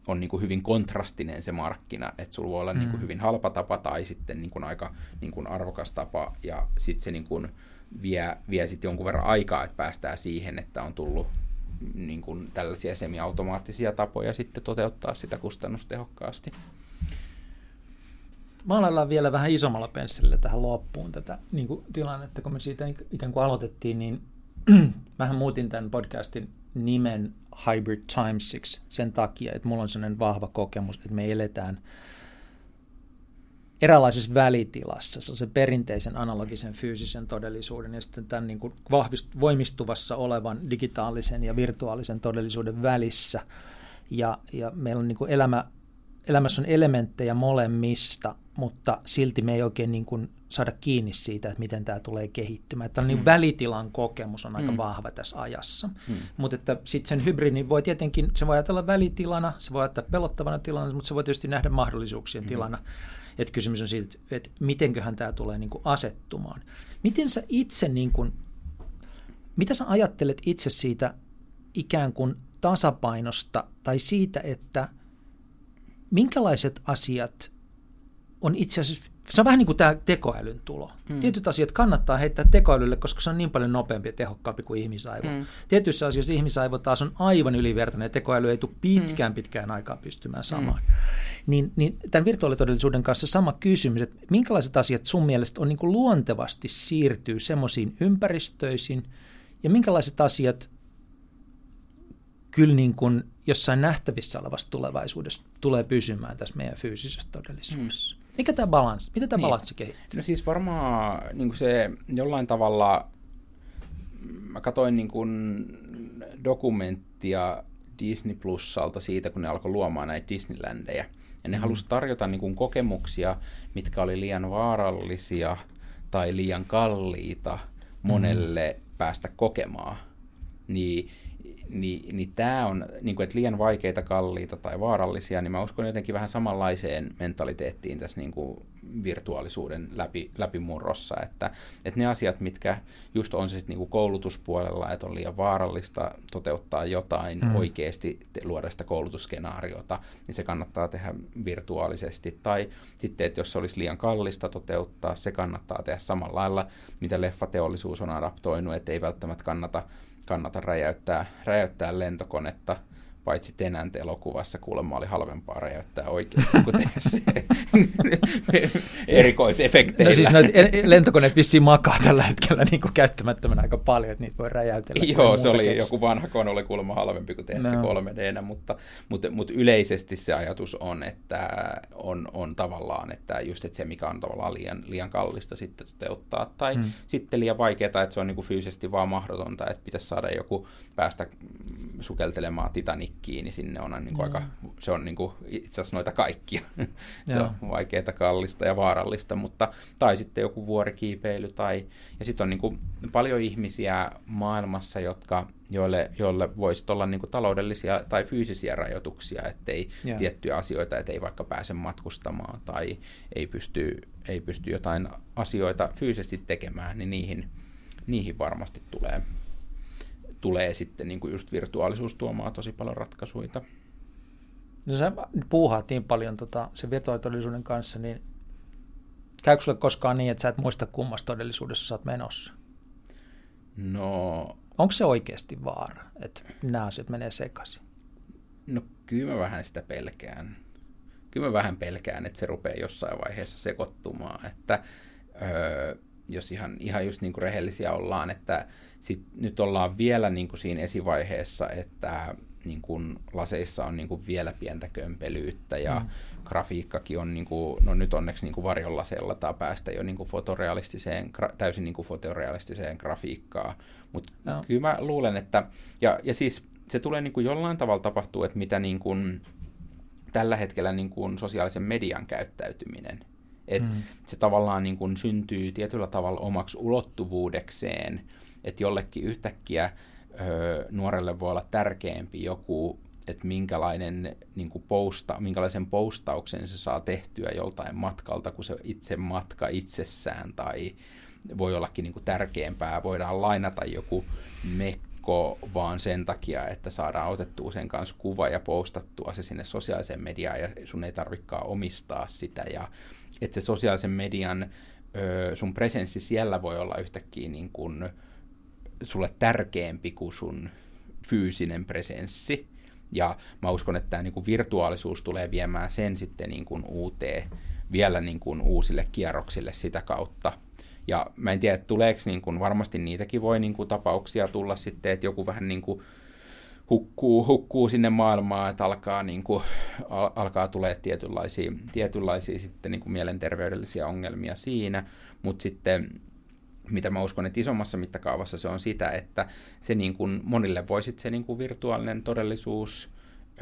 on niin kuin hyvin kontrastinen se markkina, että sulla voi olla mm. niin kuin hyvin halpa tapa tai sitten niin kuin aika niin kuin arvokas tapa, ja sitten se niin kuin vie, vie sitten jonkun verran aikaa, että päästään siihen, että on tullut niin kuin tällaisia semiautomaattisia tapoja sitten toteuttaa sitä kustannustehokkaasti. Maalaillaan vielä vähän isommalla pensselillä tähän loppuun tätä niin kuin tilannetta, kun me siitä ikään kuin aloitettiin, niin mähän muutin tämän podcastin nimen Hybrid Timesiksi sen takia, että mulla on sellainen vahva kokemus, että me eletään – eräänlaisessa välitilassa, se on se perinteisen analogisen fyysisen todellisuuden ja sitten tämän niin kuin vahvist, voimistuvassa olevan digitaalisen ja virtuaalisen todellisuuden välissä. Ja, ja meillä on niin kuin elämä, elämässä on elementtejä molemmista, mutta silti me ei oikein niin kuin saada kiinni siitä, että miten tämä tulee kehittymään. Tämä niin mm. välitilan kokemus on aika mm. vahva tässä ajassa. Mm. Mutta sitten sen hybridin voi tietenkin, se voi ajatella välitilana, se voi ajatella pelottavana tilana, mutta se voi tietysti nähdä mahdollisuuksien mm. tilana. Että kysymys on siitä, että mitenköhän tämä tulee niin kuin asettumaan. Miten sä itse, niin kuin, mitä sä ajattelet itse siitä ikään kuin tasapainosta tai siitä, että minkälaiset asiat on itse asiassa, se on vähän niin kuin tämä tekoälyn tulo. Mm. Tietyt asiat kannattaa heittää tekoälylle, koska se on niin paljon nopeampi ja tehokkaampi kuin ihmisaivo. Mm. Tietyissä asioissa ihmisaivo taas on aivan ylivertainen ja tekoäly ei tule pitkään mm. pitkään aikaan pystymään samaan. Mm. Niin, niin tämän virtuaalitodellisuuden kanssa sama kysymys, että minkälaiset asiat sun mielestä on niin kuin luontevasti siirtyy semmoisiin ympäristöisiin ja minkälaiset asiat kyllä niin kuin jossain nähtävissä olevassa tulevaisuudessa tulee pysymään tässä meidän fyysisessä todellisuudessa. Mm. Mikä tämä balanssi? Miten tämä niin. balanssi kehittyy? No siis varmaan niin se jollain tavalla, mä katsoin niin kuin dokumenttia Disney Plusalta siitä, kun ne alkoi luomaan näitä Disneylandeja. Ja ne mm. halusi tarjota niin kuin kokemuksia, mitkä oli liian vaarallisia tai liian kalliita monelle mm. päästä kokemaan. Niin niin, niin tämä on, niin kuin, että liian vaikeita, kalliita tai vaarallisia, niin mä uskon jotenkin vähän samanlaiseen mentaliteettiin tässä niin kuin virtuaalisuuden läpi, läpimurrossa, että, että ne asiat, mitkä just on se sitten niin kuin koulutuspuolella, että on liian vaarallista toteuttaa jotain mm. oikeasti, luoda sitä koulutusskenaariota, niin se kannattaa tehdä virtuaalisesti, tai sitten, että jos se olisi liian kallista toteuttaa, se kannattaa tehdä samalla lailla, mitä leffateollisuus on adaptoinut, että ei välttämättä kannata kannata räjäyttää, räjäyttää lentokonetta, paitsi Tenant elokuvassa kuulemma oli halvempaa räjäyttää oikeasti kuin tehdä se erikoisefekteillä. No siis noita lentokoneet vissiin makaa tällä hetkellä niin kuin käyttämättömän aika paljon, että niitä voi räjäytellä. Joo, se oli keksi. joku vanha kone, oli kuulemma halvempi kuin tehdä no. se 3 d mutta, mutta, mutta, yleisesti se ajatus on, että on, on tavallaan, että just että se mikä on tavallaan liian, liian kallista sitten toteuttaa, tai hmm. sitten liian vaikeaa, että se on niin kuin fyysisesti vaan mahdotonta, että pitäisi saada joku päästä sukeltelemaan Titanikkiin, niin sinne on niin kuin aika, se on niin kuin itse asiassa noita kaikkia. se on vaikeaa, kallista ja vaarallista, mutta, tai sitten joku vuorikiipeily, tai, ja sitten on niin kuin paljon ihmisiä maailmassa, jotka, joille, joille voisi olla niin kuin taloudellisia tai fyysisiä rajoituksia, ettei yeah. tiettyjä asioita, ettei vaikka pääse matkustamaan tai ei pysty, ei pysty jotain asioita fyysisesti tekemään, niin niihin, niihin varmasti tulee tulee sitten niin kuin just virtuaalisuus tuomaan tosi paljon ratkaisuja. No sä puuhaat niin paljon tota, sen virtuaalitodellisuuden kanssa, niin käykö sulle koskaan niin, että sä et muista kummassa todellisuudessa sä oot menossa? No... Onko se oikeasti vaara, että nämä asiat menee sekaisin? No kyllä mä vähän sitä pelkään. Kyllä mä vähän pelkään, että se rupeaa jossain vaiheessa sekoittumaan, että öö, jos ihan, ihan just niin kuin rehellisiä ollaan, että sit nyt ollaan vielä niin kuin siinä esivaiheessa, että niin kuin laseissa on niin kuin vielä pientä kömpelyyttä ja mm. grafiikkakin on, niin kuin, no nyt onneksi niin kuin varjonlaseilla tai päästä jo niin kuin fotorealistiseen, täysin niin kuin fotorealistiseen grafiikkaan, mutta no. kyllä mä luulen, että, ja, ja siis se tulee niin kuin jollain tavalla tapahtuu, että mitä niin kuin, tällä hetkellä niin kuin sosiaalisen median käyttäytyminen, että mm. se tavallaan niin kuin syntyy tietyllä tavalla omaksi ulottuvuudekseen, että jollekin yhtäkkiä ö, nuorelle voi olla tärkeämpi joku, että minkälainen niin posta, minkälaisen postauksen se saa tehtyä joltain matkalta, kuin se itse matka itsessään, tai voi ollakin niin kuin tärkeämpää, voidaan lainata joku mekko vaan sen takia, että saadaan otettua sen kanssa kuva ja postattua se sinne sosiaaliseen mediaan, ja sun ei tarvikaan omistaa sitä, ja että se sosiaalisen median sun presenssi siellä voi olla yhtäkkiä niin kuin, sulle tärkeämpi kuin sun fyysinen presenssi. Ja mä uskon, että tämä niin kuin virtuaalisuus tulee viemään sen sitten niin kuin uuteen, vielä niin kuin uusille kierroksille sitä kautta. Ja mä en tiedä, tuleeko niin kuin, varmasti niitäkin voi niin kuin tapauksia tulla sitten, että joku vähän niin kuin hukkuu, hukkuu sinne maailmaan, että alkaa, niin kuin, al, alkaa tulee tietynlaisia, tietynlaisia sitten niin kuin mielenterveydellisiä ongelmia siinä, mutta sitten mitä mä uskon, että isommassa mittakaavassa se on sitä, että se niin kuin, monille voi sitten se niin kuin virtuaalinen todellisuus,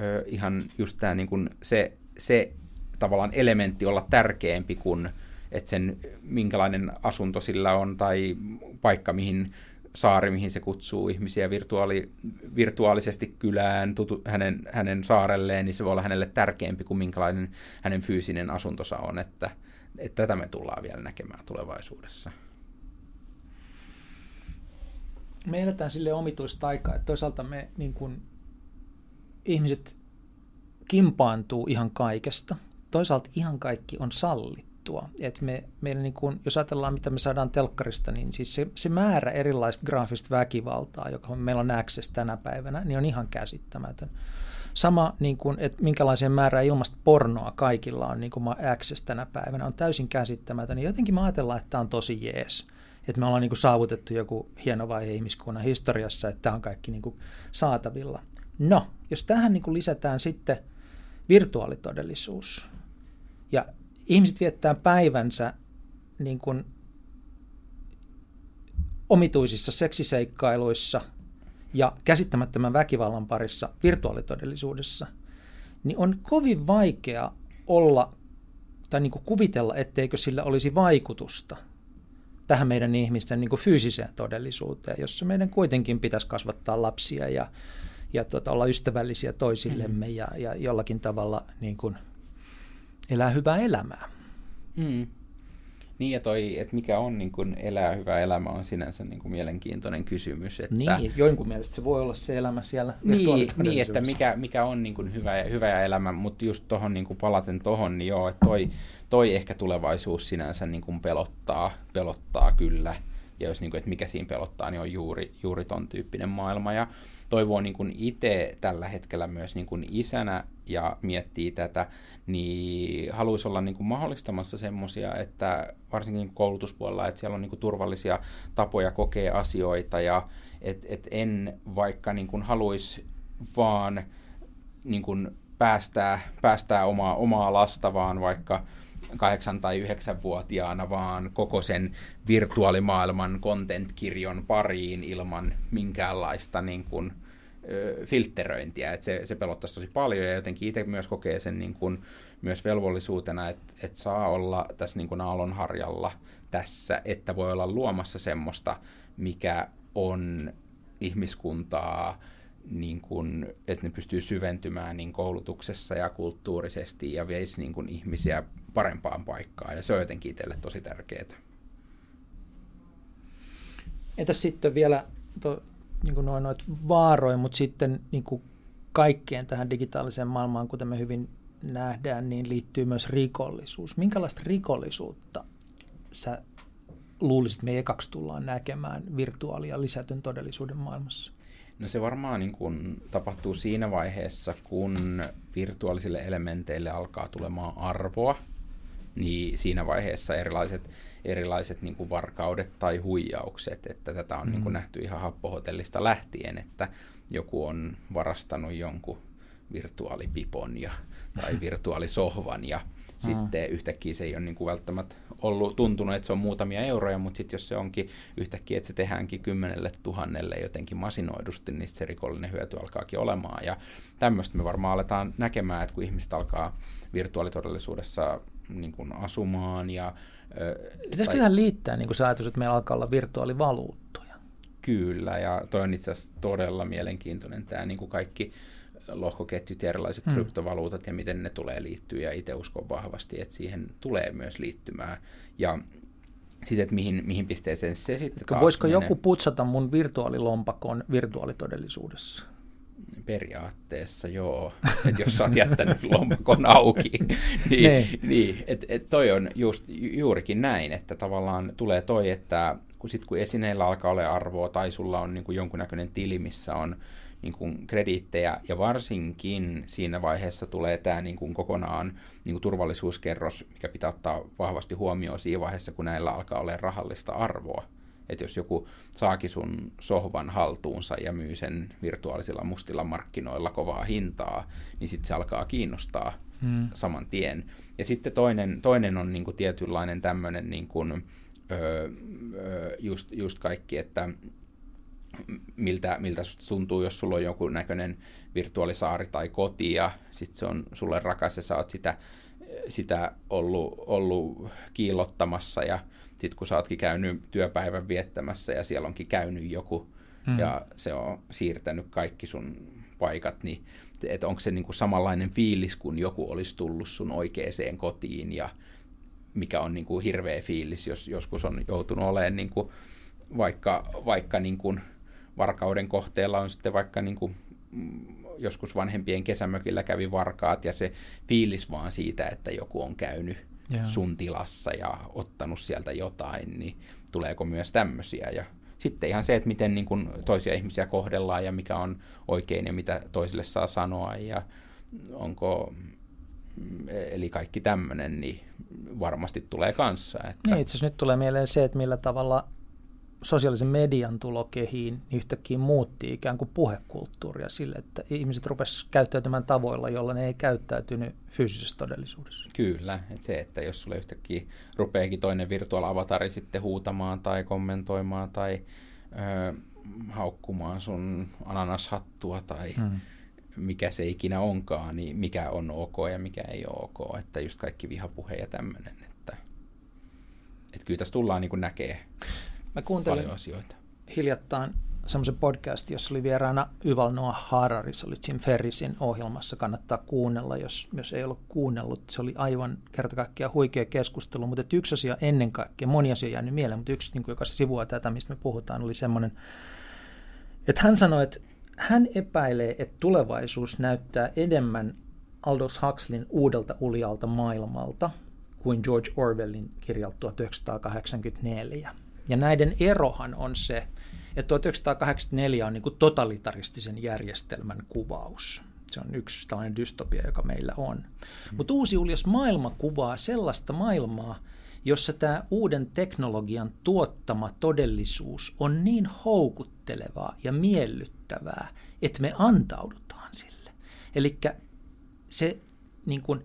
ö, ihan just tämä niin kuin se, se tavallaan elementti olla tärkeämpi kuin että sen minkälainen asunto sillä on tai paikka, mihin saari, mihin se kutsuu ihmisiä virtuaali, virtuaalisesti kylään, tutu, hänen, hänen saarelleen, niin se voi olla hänelle tärkeämpi kuin minkälainen hänen fyysinen asuntonsa on, että, että tätä me tullaan vielä näkemään tulevaisuudessa. Me eletään sille omituista aikaa, että toisaalta me niin kuin ihmiset kimpaantuu ihan kaikesta. Toisaalta ihan kaikki on sallittua. Et me, meillä niin kun, jos ajatellaan, mitä me saadaan telkkarista, niin siis se, se määrä erilaista graafista väkivaltaa, joka meillä on access tänä päivänä, niin on ihan käsittämätön. Sama, niin kuin, että minkälaisen määrän ilmasta pornoa kaikilla on niin kuin access tänä päivänä, on täysin käsittämätön. Jotenkin mä ajatellaan, että tämä on tosi jees. Että me ollaan niin kuin saavutettu joku hieno vaihe ihmiskunnan historiassa, että tämä on kaikki niin kuin saatavilla. No, jos tähän niin kuin lisätään sitten virtuaalitodellisuus, ja ihmiset viettää päivänsä niin kuin omituisissa seksiseikkailuissa – ja käsittämättömän väkivallan parissa virtuaalitodellisuudessa, niin on kovin vaikea olla tai niin kuin kuvitella, etteikö sillä olisi vaikutusta tähän meidän ihmisten niin kuin fyysiseen todellisuuteen, jossa meidän kuitenkin pitäisi kasvattaa lapsia ja, ja tuota, olla ystävällisiä toisillemme mm. ja, ja jollakin tavalla niin kuin elää hyvää elämää. Mm. Niin, ja toi, että mikä on niin kuin elää hyvä elämä, on sinänsä niin kuin mielenkiintoinen kysymys. Että, niin, jonkun mielestä se voi olla se elämä siellä Niin, niin että mikä, mikä on niin kuin hyvä, ja, hyvä ja elämä, mutta just tuohon niin kuin palaten tuohon, niin joo, että toi, toi ehkä tulevaisuus sinänsä niin kuin pelottaa, pelottaa kyllä. Ja jos niin kuin, että mikä siinä pelottaa, niin on juuri, juuri ton tyyppinen maailma. Ja toivoo niin kuin itse tällä hetkellä myös niin kuin isänä ja miettii tätä, niin haluaisi olla niin kuin mahdollistamassa semmoisia, että varsinkin koulutuspuolella, että siellä on niin kuin turvallisia tapoja kokea asioita ja et, et en vaikka niin kuin haluaisi vaan niin kuin päästää, päästää omaa, omaa lasta, vaan vaikka kahdeksan- tai yhdeksänvuotiaana, vaan koko sen virtuaalimaailman content-kirjon pariin ilman minkäänlaista niin kuin, filtteröintiä. Et se, se pelottaisi tosi paljon ja jotenkin itse myös kokee sen niin kuin, myös velvollisuutena, että et saa olla tässä niin kuin aallonharjalla tässä, että voi olla luomassa semmoista, mikä on ihmiskuntaa niin kuin, että ne pystyy syventymään niin koulutuksessa ja kulttuurisesti ja veisi niin kuin ihmisiä parempaan paikkaan. Ja se on jotenkin itselle tosi tärkeää. Entäs sitten vielä to, niin noin noit vaaroja, mutta sitten niin kuin kaikkeen tähän digitaaliseen maailmaan, kuten me hyvin nähdään, niin liittyy myös rikollisuus. Minkälaista rikollisuutta sä luulisit, me ekaksi tullaan näkemään virtuaali- ja lisätyn todellisuuden maailmassa? No se varmaan niin kuin tapahtuu siinä vaiheessa, kun virtuaalisille elementeille alkaa tulemaan arvoa, niin siinä vaiheessa erilaiset, erilaiset niin kuin varkaudet tai huijaukset, että tätä on mm. niin kuin nähty ihan happohotellista lähtien, että joku on varastanut jonkun virtuaalipipon ja, tai virtuaalisohvan ja. Sitten yhtäkkiä se ei ole niin kuin välttämättä ollut tuntunut, että se on muutamia euroja, mutta sitten jos se onkin yhtäkkiä, että se tehdäänkin kymmenelle tuhannelle jotenkin masinoidusti, niin se rikollinen hyöty alkaakin olemaan. Ja tämmöistä me varmaan aletaan näkemään, että kun ihmiset alkaa virtuaalitodellisuudessa niin kuin asumaan ja... Pitäisikö tai... tähän liittää niin kuin se ajatus, että meillä alkaa olla virtuaalivaluuttoja? Kyllä, ja toi on itse asiassa todella mielenkiintoinen tämä niin kuin kaikki lohkoketjut ja erilaiset hmm. kryptovaluutat ja miten ne tulee liittyä ja itse uskon vahvasti, että siihen tulee myös liittymään. Ja sitten, että mihin, mihin pisteeseen se sitten taas Voisiko menee. joku putsata mun virtuaalilompakon virtuaalitodellisuudessa? Periaatteessa joo, että jos sä oot jättänyt lompakon auki, niin, niin että et toi on just juurikin näin, että tavallaan tulee toi, että kun, sit, kun esineillä alkaa olla arvoa tai sulla on niin kuin jonkunnäköinen tili, missä on niin kuin krediittejä, ja varsinkin siinä vaiheessa tulee tämä niin kuin kokonaan niin kuin turvallisuuskerros, mikä pitää ottaa vahvasti huomioon siinä vaiheessa, kun näillä alkaa olla rahallista arvoa. Että jos joku saakin sun sohvan haltuunsa ja myy sen virtuaalisilla mustilla markkinoilla kovaa hintaa, niin sitten se alkaa kiinnostaa hmm. saman tien. Ja sitten toinen, toinen on niin kuin tietynlainen tämmöinen niin kuin, öö, just, just kaikki, että miltä, miltä tuntuu, jos sulla on joku näköinen virtuaalisaari tai koti ja sitten se on sulle rakas ja sä oot sitä, sitä ollut, ollut kiillottamassa ja sitten kun sä ootkin käynyt työpäivän viettämässä ja siellä onkin käynyt joku hmm. ja se on siirtänyt kaikki sun paikat, niin että onko se niinku samanlainen fiilis, kun joku olisi tullut sun oikeeseen kotiin ja mikä on niinku hirveä fiilis, jos joskus on joutunut olemaan niinku vaikka, vaikka niinku varkauden kohteella on sitten vaikka niin kuin joskus vanhempien kesämökillä kävi varkaat ja se fiilis vaan siitä, että joku on käynyt yeah. sun tilassa ja ottanut sieltä jotain, niin tuleeko myös tämmöisiä. Ja sitten ihan se, että miten niin kuin toisia ihmisiä kohdellaan ja mikä on oikein ja mitä toisille saa sanoa ja onko, eli kaikki tämmöinen, niin varmasti tulee kanssa. Että... Niin, itse asiassa nyt tulee mieleen se, että millä tavalla sosiaalisen median tulo kehiin niin yhtäkkiä muutti ikään kuin puhekulttuuria sille, että ihmiset rupesivat käyttäytymään tavoilla, joilla ne ei käyttäytynyt fyysisessä todellisuudessa. Kyllä, että se, että jos sulle yhtäkkiä rupeekin toinen virtuaalavatari sitten huutamaan tai kommentoimaan tai ö, haukkumaan sun ananashattua tai hmm. mikä se ikinä onkaan, niin mikä on ok ja mikä ei ole ok, että just kaikki vihapuhe ja tämmöinen, että, että kyllä tässä tullaan niin kuin näkee Mä kuuntelin paljon asioita. hiljattain semmoisen podcastin, jossa oli vieraana Yuval Noah Harari, se oli Jim Ferrisin ohjelmassa, kannattaa kuunnella, jos, jos ei ollut kuunnellut. Se oli aivan kerta kaikkiaan huikea keskustelu, mutta yksi asia ennen kaikkea, moni asia jäänyt mieleen, mutta yksi, niin kuin, joka sivua tätä, mistä me puhutaan, oli semmoinen, että hän sanoi, että hän epäilee, että tulevaisuus näyttää enemmän Aldous Huxleyn uudelta uljalta maailmalta kuin George Orwellin kirjalta 1984. Ja näiden erohan on se, että 1984 on niin kuin totalitaristisen järjestelmän kuvaus. Se on yksi tällainen dystopia, joka meillä on. Mm. Mutta uusi uljas maailma kuvaa sellaista maailmaa, jossa tämä uuden teknologian tuottama todellisuus on niin houkuttelevaa ja miellyttävää, että me antaudutaan sille. Eli se niin kuin,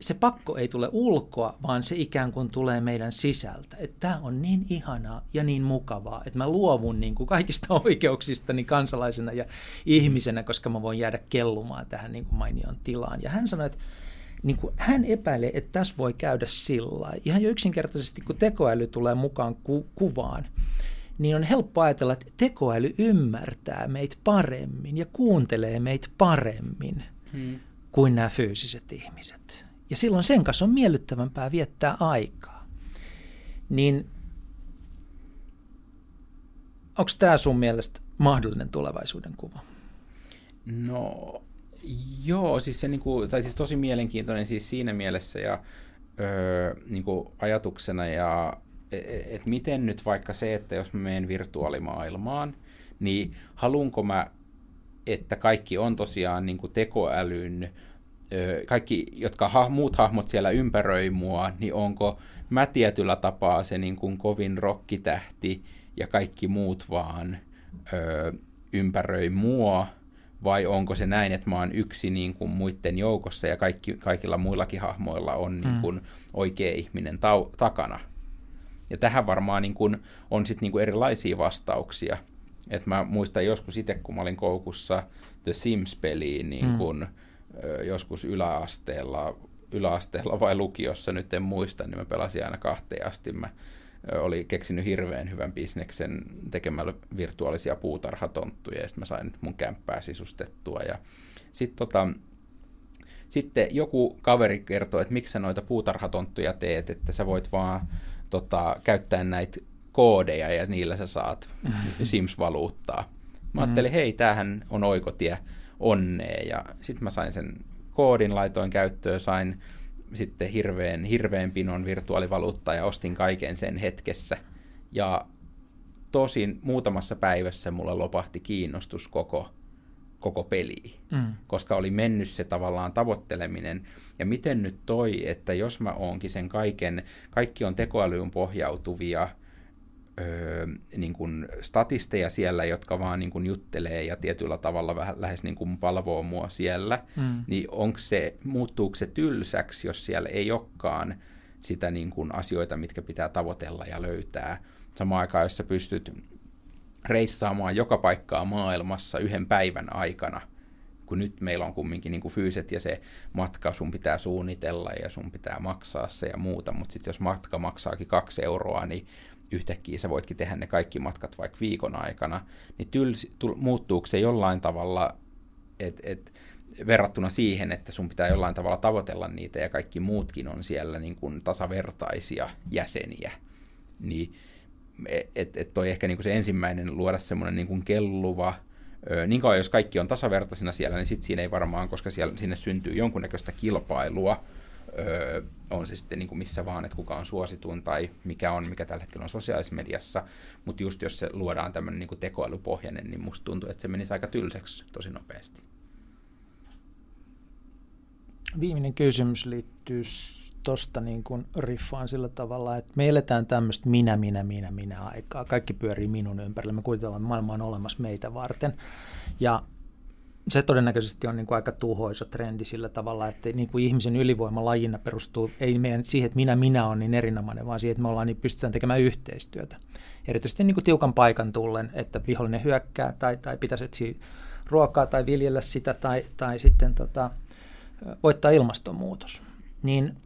se pakko ei tule ulkoa, vaan se ikään kuin tulee meidän sisältä. Että tämä on niin ihanaa ja niin mukavaa, että mä luovun niin kuin kaikista oikeuksistani kansalaisena ja ihmisenä, koska mä voin jäädä kellumaan tähän niin kuin mainioon tilaan. Ja hän sanoi, että niin kuin hän epäilee, että tässä voi käydä sillä Ihan jo yksinkertaisesti, kun tekoäly tulee mukaan ku- kuvaan, niin on helppo ajatella, että tekoäly ymmärtää meitä paremmin ja kuuntelee meitä paremmin hmm. kuin nämä fyysiset ihmiset. Ja silloin sen kanssa on miellyttävämpää viettää aikaa. Niin onko tämä sun mielestä mahdollinen tulevaisuuden kuva? No joo, siis se niinku, tai siis tosi mielenkiintoinen siis siinä mielessä ja öö, niinku ajatuksena ja että e, et miten nyt vaikka se, että jos mä menen virtuaalimaailmaan, niin haluanko mä, että kaikki on tosiaan niin kuin tekoälyn kaikki, jotka ha, muut hahmot siellä ympäröi mua, niin onko mä tietyllä tapaa se niin kuin kovin rokkitähti ja kaikki muut vaan ö, ympäröi mua, vai onko se näin, että mä oon yksi niin kuin muiden joukossa ja kaikki, kaikilla muillakin hahmoilla on niin kuin oikea ihminen tau, takana. Ja tähän varmaan niin kuin on sitten niin kuin erilaisia vastauksia. Et mä muistan joskus itse, kun mä olin koukussa The Sims-peliin, niin kuin, mm joskus yläasteella, yläasteella vai lukiossa, nyt en muista, niin mä pelasin aina kahteen asti. Mä oli keksinyt hirveän hyvän bisneksen tekemällä virtuaalisia puutarhatonttuja, ja sitten mä sain mun kämppää sisustettua. Ja sitten tota, sitten joku kaveri kertoi, että miksi sä noita puutarhatonttuja teet, että sä voit vaan tota, käyttää näitä koodeja ja niillä sä saat Sims-valuuttaa. Mä ajattelin, hei, tämähän on oikotie onnea. Ja sitten mä sain sen koodin, laitoin käyttöön, sain sitten hirveän, hirveän pinon virtuaalivaluuttaa ja ostin kaiken sen hetkessä. Ja tosin muutamassa päivässä mulla lopahti kiinnostus koko, koko peliin, mm. koska oli mennyt se tavallaan tavoitteleminen. Ja miten nyt toi, että jos mä oonkin sen kaiken, kaikki on tekoälyyn pohjautuvia, öö, niin kuin statisteja siellä, jotka vaan niin kuin juttelee ja tietyllä tavalla vähän lähes niin kuin palvoo mua siellä, mm. niin onko se, muuttuuko se tylsäksi, jos siellä ei olekaan sitä niin kuin asioita, mitkä pitää tavoitella ja löytää. Samaan aikaan, jos sä pystyt reissaamaan joka paikkaa maailmassa yhden päivän aikana, kun nyt meillä on kumminkin niin kuin fyyset ja se matka sun pitää suunnitella ja sun pitää maksaa se ja muuta, mutta sitten jos matka maksaakin kaksi euroa, niin yhtäkkiä sä voitkin tehdä ne kaikki matkat vaikka viikon aikana, niin tylsi, tu, muuttuuko se jollain tavalla, että et, verrattuna siihen, että sun pitää jollain tavalla tavoitella niitä ja kaikki muutkin on siellä niin kuin tasavertaisia jäseniä, niin että et toi ehkä niin kuin se ensimmäinen luoda semmoinen niin kuin kelluva niin kauan jos kaikki on tasavertaisina siellä, niin sitten siinä ei varmaan, koska siellä, sinne syntyy jonkunnäköistä kilpailua, öö, on se sitten niin kuin missä vaan, että kuka on suosituin tai mikä on, mikä tällä hetkellä on sosiaalisessa mediassa, mutta just jos se luodaan tämmöinen niin tekoälypohjainen, niin musta tuntuu, että se menisi aika tylsäksi tosi nopeasti. Viimeinen kysymys liittyy tuosta niin kuin riffaan sillä tavalla, että me eletään tämmöistä minä, minä, minä, minä aikaa. Kaikki pyörii minun ympärillä. Me kuvitellaan, että maailma on olemassa meitä varten. Ja se todennäköisesti on niin kuin aika tuhoisa trendi sillä tavalla, että niin kuin ihmisen ylivoima lajina perustuu ei meidän siihen, että minä minä on niin erinomainen, vaan siihen, että me ollaan, niin pystytään tekemään yhteistyötä. Erityisesti niin kuin tiukan paikan tullen, että vihollinen hyökkää tai, tai pitäisi etsiä ruokaa tai viljellä sitä tai, tai sitten tota, voittaa ilmastonmuutos. Niin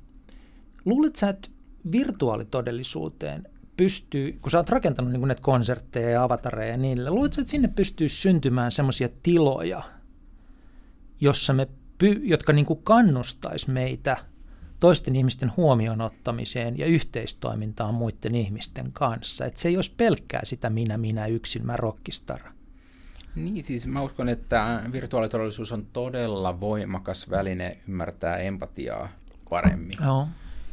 luulet sä, että virtuaalitodellisuuteen pystyy, kun sä oot rakentanut niin näitä konsertteja ja avatareja ja niille, luuletko, että sinne pystyy syntymään semmoisia tiloja, jossa me, jotka niin kuin kannustais meitä toisten ihmisten huomioon ottamiseen ja yhteistoimintaan muiden ihmisten kanssa. Että se ei olisi pelkkää sitä minä, minä yksin, mä rockistara. Niin, siis mä uskon, että virtuaalitodellisuus on todella voimakas väline ymmärtää empatiaa paremmin. Joo.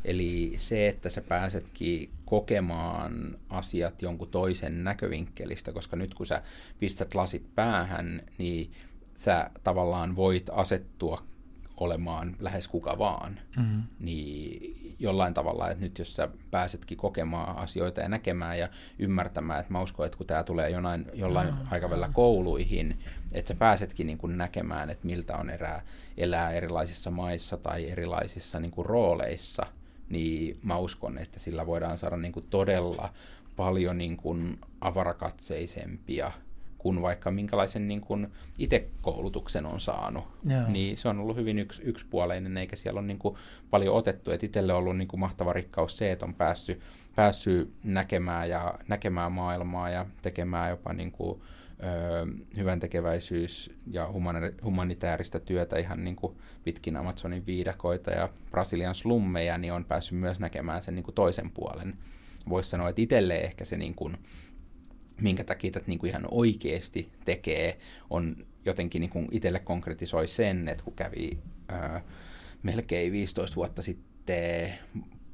Eli se, että sä pääsetkin kokemaan asiat jonkun toisen näkövinkkelistä, koska nyt kun sä pistät lasit päähän, niin sä tavallaan voit asettua olemaan lähes kuka vaan, mm-hmm. niin jollain tavalla, että nyt jos sä pääsetkin kokemaan asioita ja näkemään ja ymmärtämään, että mä uskon, että kun tämä tulee jonain, jollain mm-hmm. aikavälillä kouluihin, että sä pääsetkin niin kuin näkemään, että miltä on erää, elää erilaisissa maissa tai erilaisissa niin kuin rooleissa, niin mä uskon, että sillä voidaan saada niin kuin todella paljon niin kuin avarakatseisempia kuin vaikka minkälaisen niin kuin itse koulutuksen on saanut. Joo. Niin se on ollut hyvin yks, yksipuoleinen, eikä siellä ole niin kuin paljon otettu. Et itselle on ollut niin kuin mahtava rikkaus se, että on päässyt, päässyt näkemään, ja, näkemään maailmaa ja tekemään jopa niin kuin, ö, hyvän tekeväisyys- ja humanitaarista työtä ihan niin kuin pitkin Amazonin viidakoita ja Brasilian slummeja, niin on päässyt myös näkemään sen niin kuin toisen puolen. Voisi sanoa, että itselle ehkä se niin kuin, minkä takia tätä niin kuin ihan oikeasti tekee, on jotenkin niin kuin itselle konkretisoi sen, että kun kävi ää, melkein 15 vuotta sitten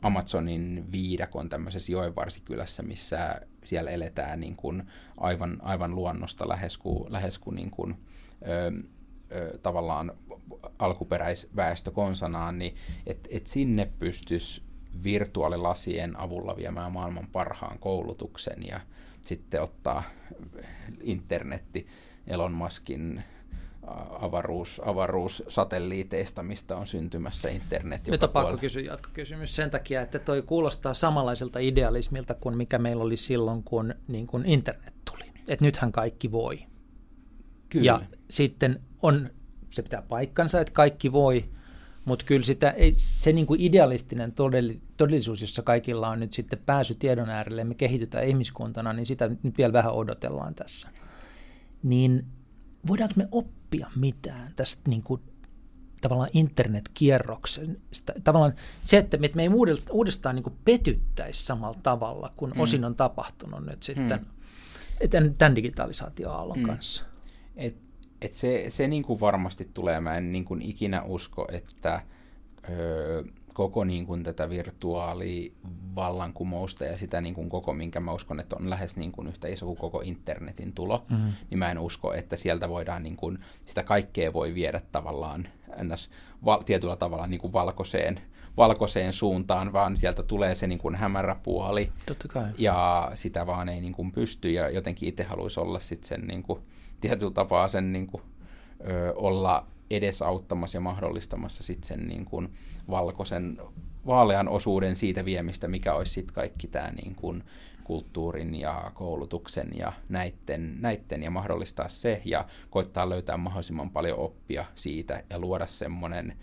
Amazonin viidakon tämmöisessä joenvarsikylässä, missä siellä eletään niin kuin aivan, aivan luonnosta lähes kuin, lähes kuin, niin kuin ö, ö, tavallaan alkuperäisväestö konsanaan, niin että et sinne pystyisi virtuaalilasien avulla viemään maailman parhaan koulutuksen ja sitten ottaa internetti Elon Muskin avaruus, avaruussatelliiteista, mistä on syntymässä internet. Nyt on pakko kysyä jatkokysymys sen takia, että toi kuulostaa samanlaiselta idealismilta kuin mikä meillä oli silloin, kun, niin kun internet tuli. Että nythän kaikki voi. Kyllä. Ja sitten on, se pitää paikkansa, että kaikki voi, mutta kyllä sitä, ei, se niin kuin idealistinen todellisuus, jossa kaikilla on nyt sitten pääsy tiedon äärelle ja me kehitytään ihmiskuntana, niin sitä nyt vielä vähän odotellaan tässä. Niin voidaanko me oppia mitään tästä niin kuin, tavallaan internetkierroksen? Tavallaan se, että me, ei uudestaan niin kuin petyttäisi samalla tavalla kuin mm. osin on tapahtunut nyt sitten mm. tämän digitalisaatioaallon mm. kanssa. Et et se, se niin kuin varmasti tulee. Mä en niin kuin ikinä usko, että öö, koko niin kuin tätä virtuaalivallankumousta ja sitä niin kuin koko, minkä mä uskon, että on lähes niin kuin yhtä iso kuin koko internetin tulo, mm-hmm. niin mä en usko, että sieltä voidaan niin kuin, sitä kaikkea voi viedä tavallaan ns. Val, tietyllä tavalla niin kuin valkoiseen, valkoiseen suuntaan, vaan sieltä tulee se niin kuin hämärä puoli. Totta kai. Ja sitä vaan ei niin kuin pysty ja jotenkin itse haluaisi olla sitten sen niin kuin, tietyllä tapaa sen niin kuin, ö, olla edesauttamassa ja mahdollistamassa sitten sen niin kuin valkoisen vaalean osuuden siitä viemistä, mikä olisi sitten kaikki tämä niin kuin kulttuurin ja koulutuksen ja näitten, näitten ja mahdollistaa se ja koittaa löytää mahdollisimman paljon oppia siitä ja luoda semmoinen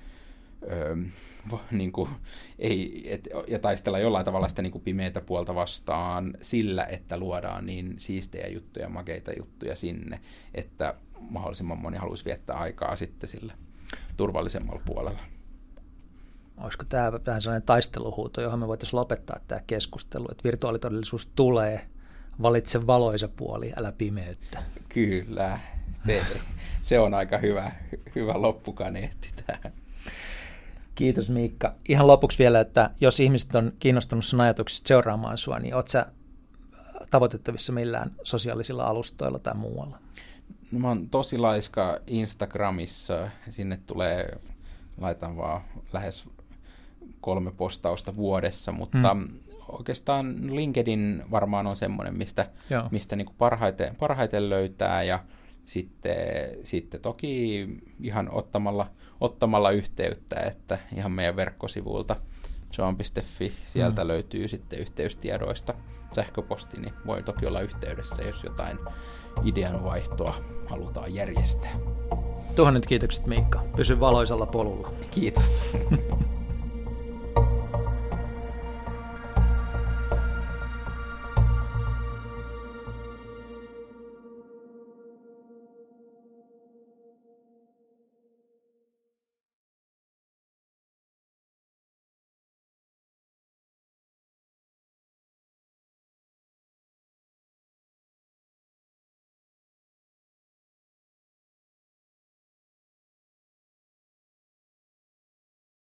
öö, niin kuin, ei, et, ja taistella jollain tavalla sitä niin kuin pimeätä puolta vastaan sillä, että luodaan niin siistejä juttuja, makeita juttuja sinne, että mahdollisimman moni haluaisi viettää aikaa sitten sillä turvallisemmalla puolella. Olisiko tämä vähän sellainen taisteluhuuto, johon me voitaisiin lopettaa tämä keskustelu, että virtuaalitodellisuus tulee, valitse valoisa puoli, älä pimeyttä. Kyllä, se, se on aika hyvä, hyvä loppukaneetti tähän. Kiitos Miikka. Ihan lopuksi vielä, että jos ihmiset on kiinnostunut sun ajatuksista seuraamaan sua, niin oot sä tavoitettavissa millään sosiaalisilla alustoilla tai muualla? No, mä oon tosi laiska Instagramissa. Sinne tulee, laitan vaan lähes kolme postausta vuodessa, mutta mm. oikeastaan LinkedIn varmaan on semmoinen, mistä, mistä niin parhaiten, parhaiten löytää ja sitten, sitten toki ihan ottamalla, ottamalla yhteyttä, että ihan meidän verkkosivuilta joan.fi, sieltä mm. löytyy sitten yhteystiedoista sähköposti, niin voi toki olla yhteydessä, jos jotain ideanvaihtoa halutaan järjestää. Tuhannet kiitokset Miikka. Pysy valoisella polulla. Kiitos.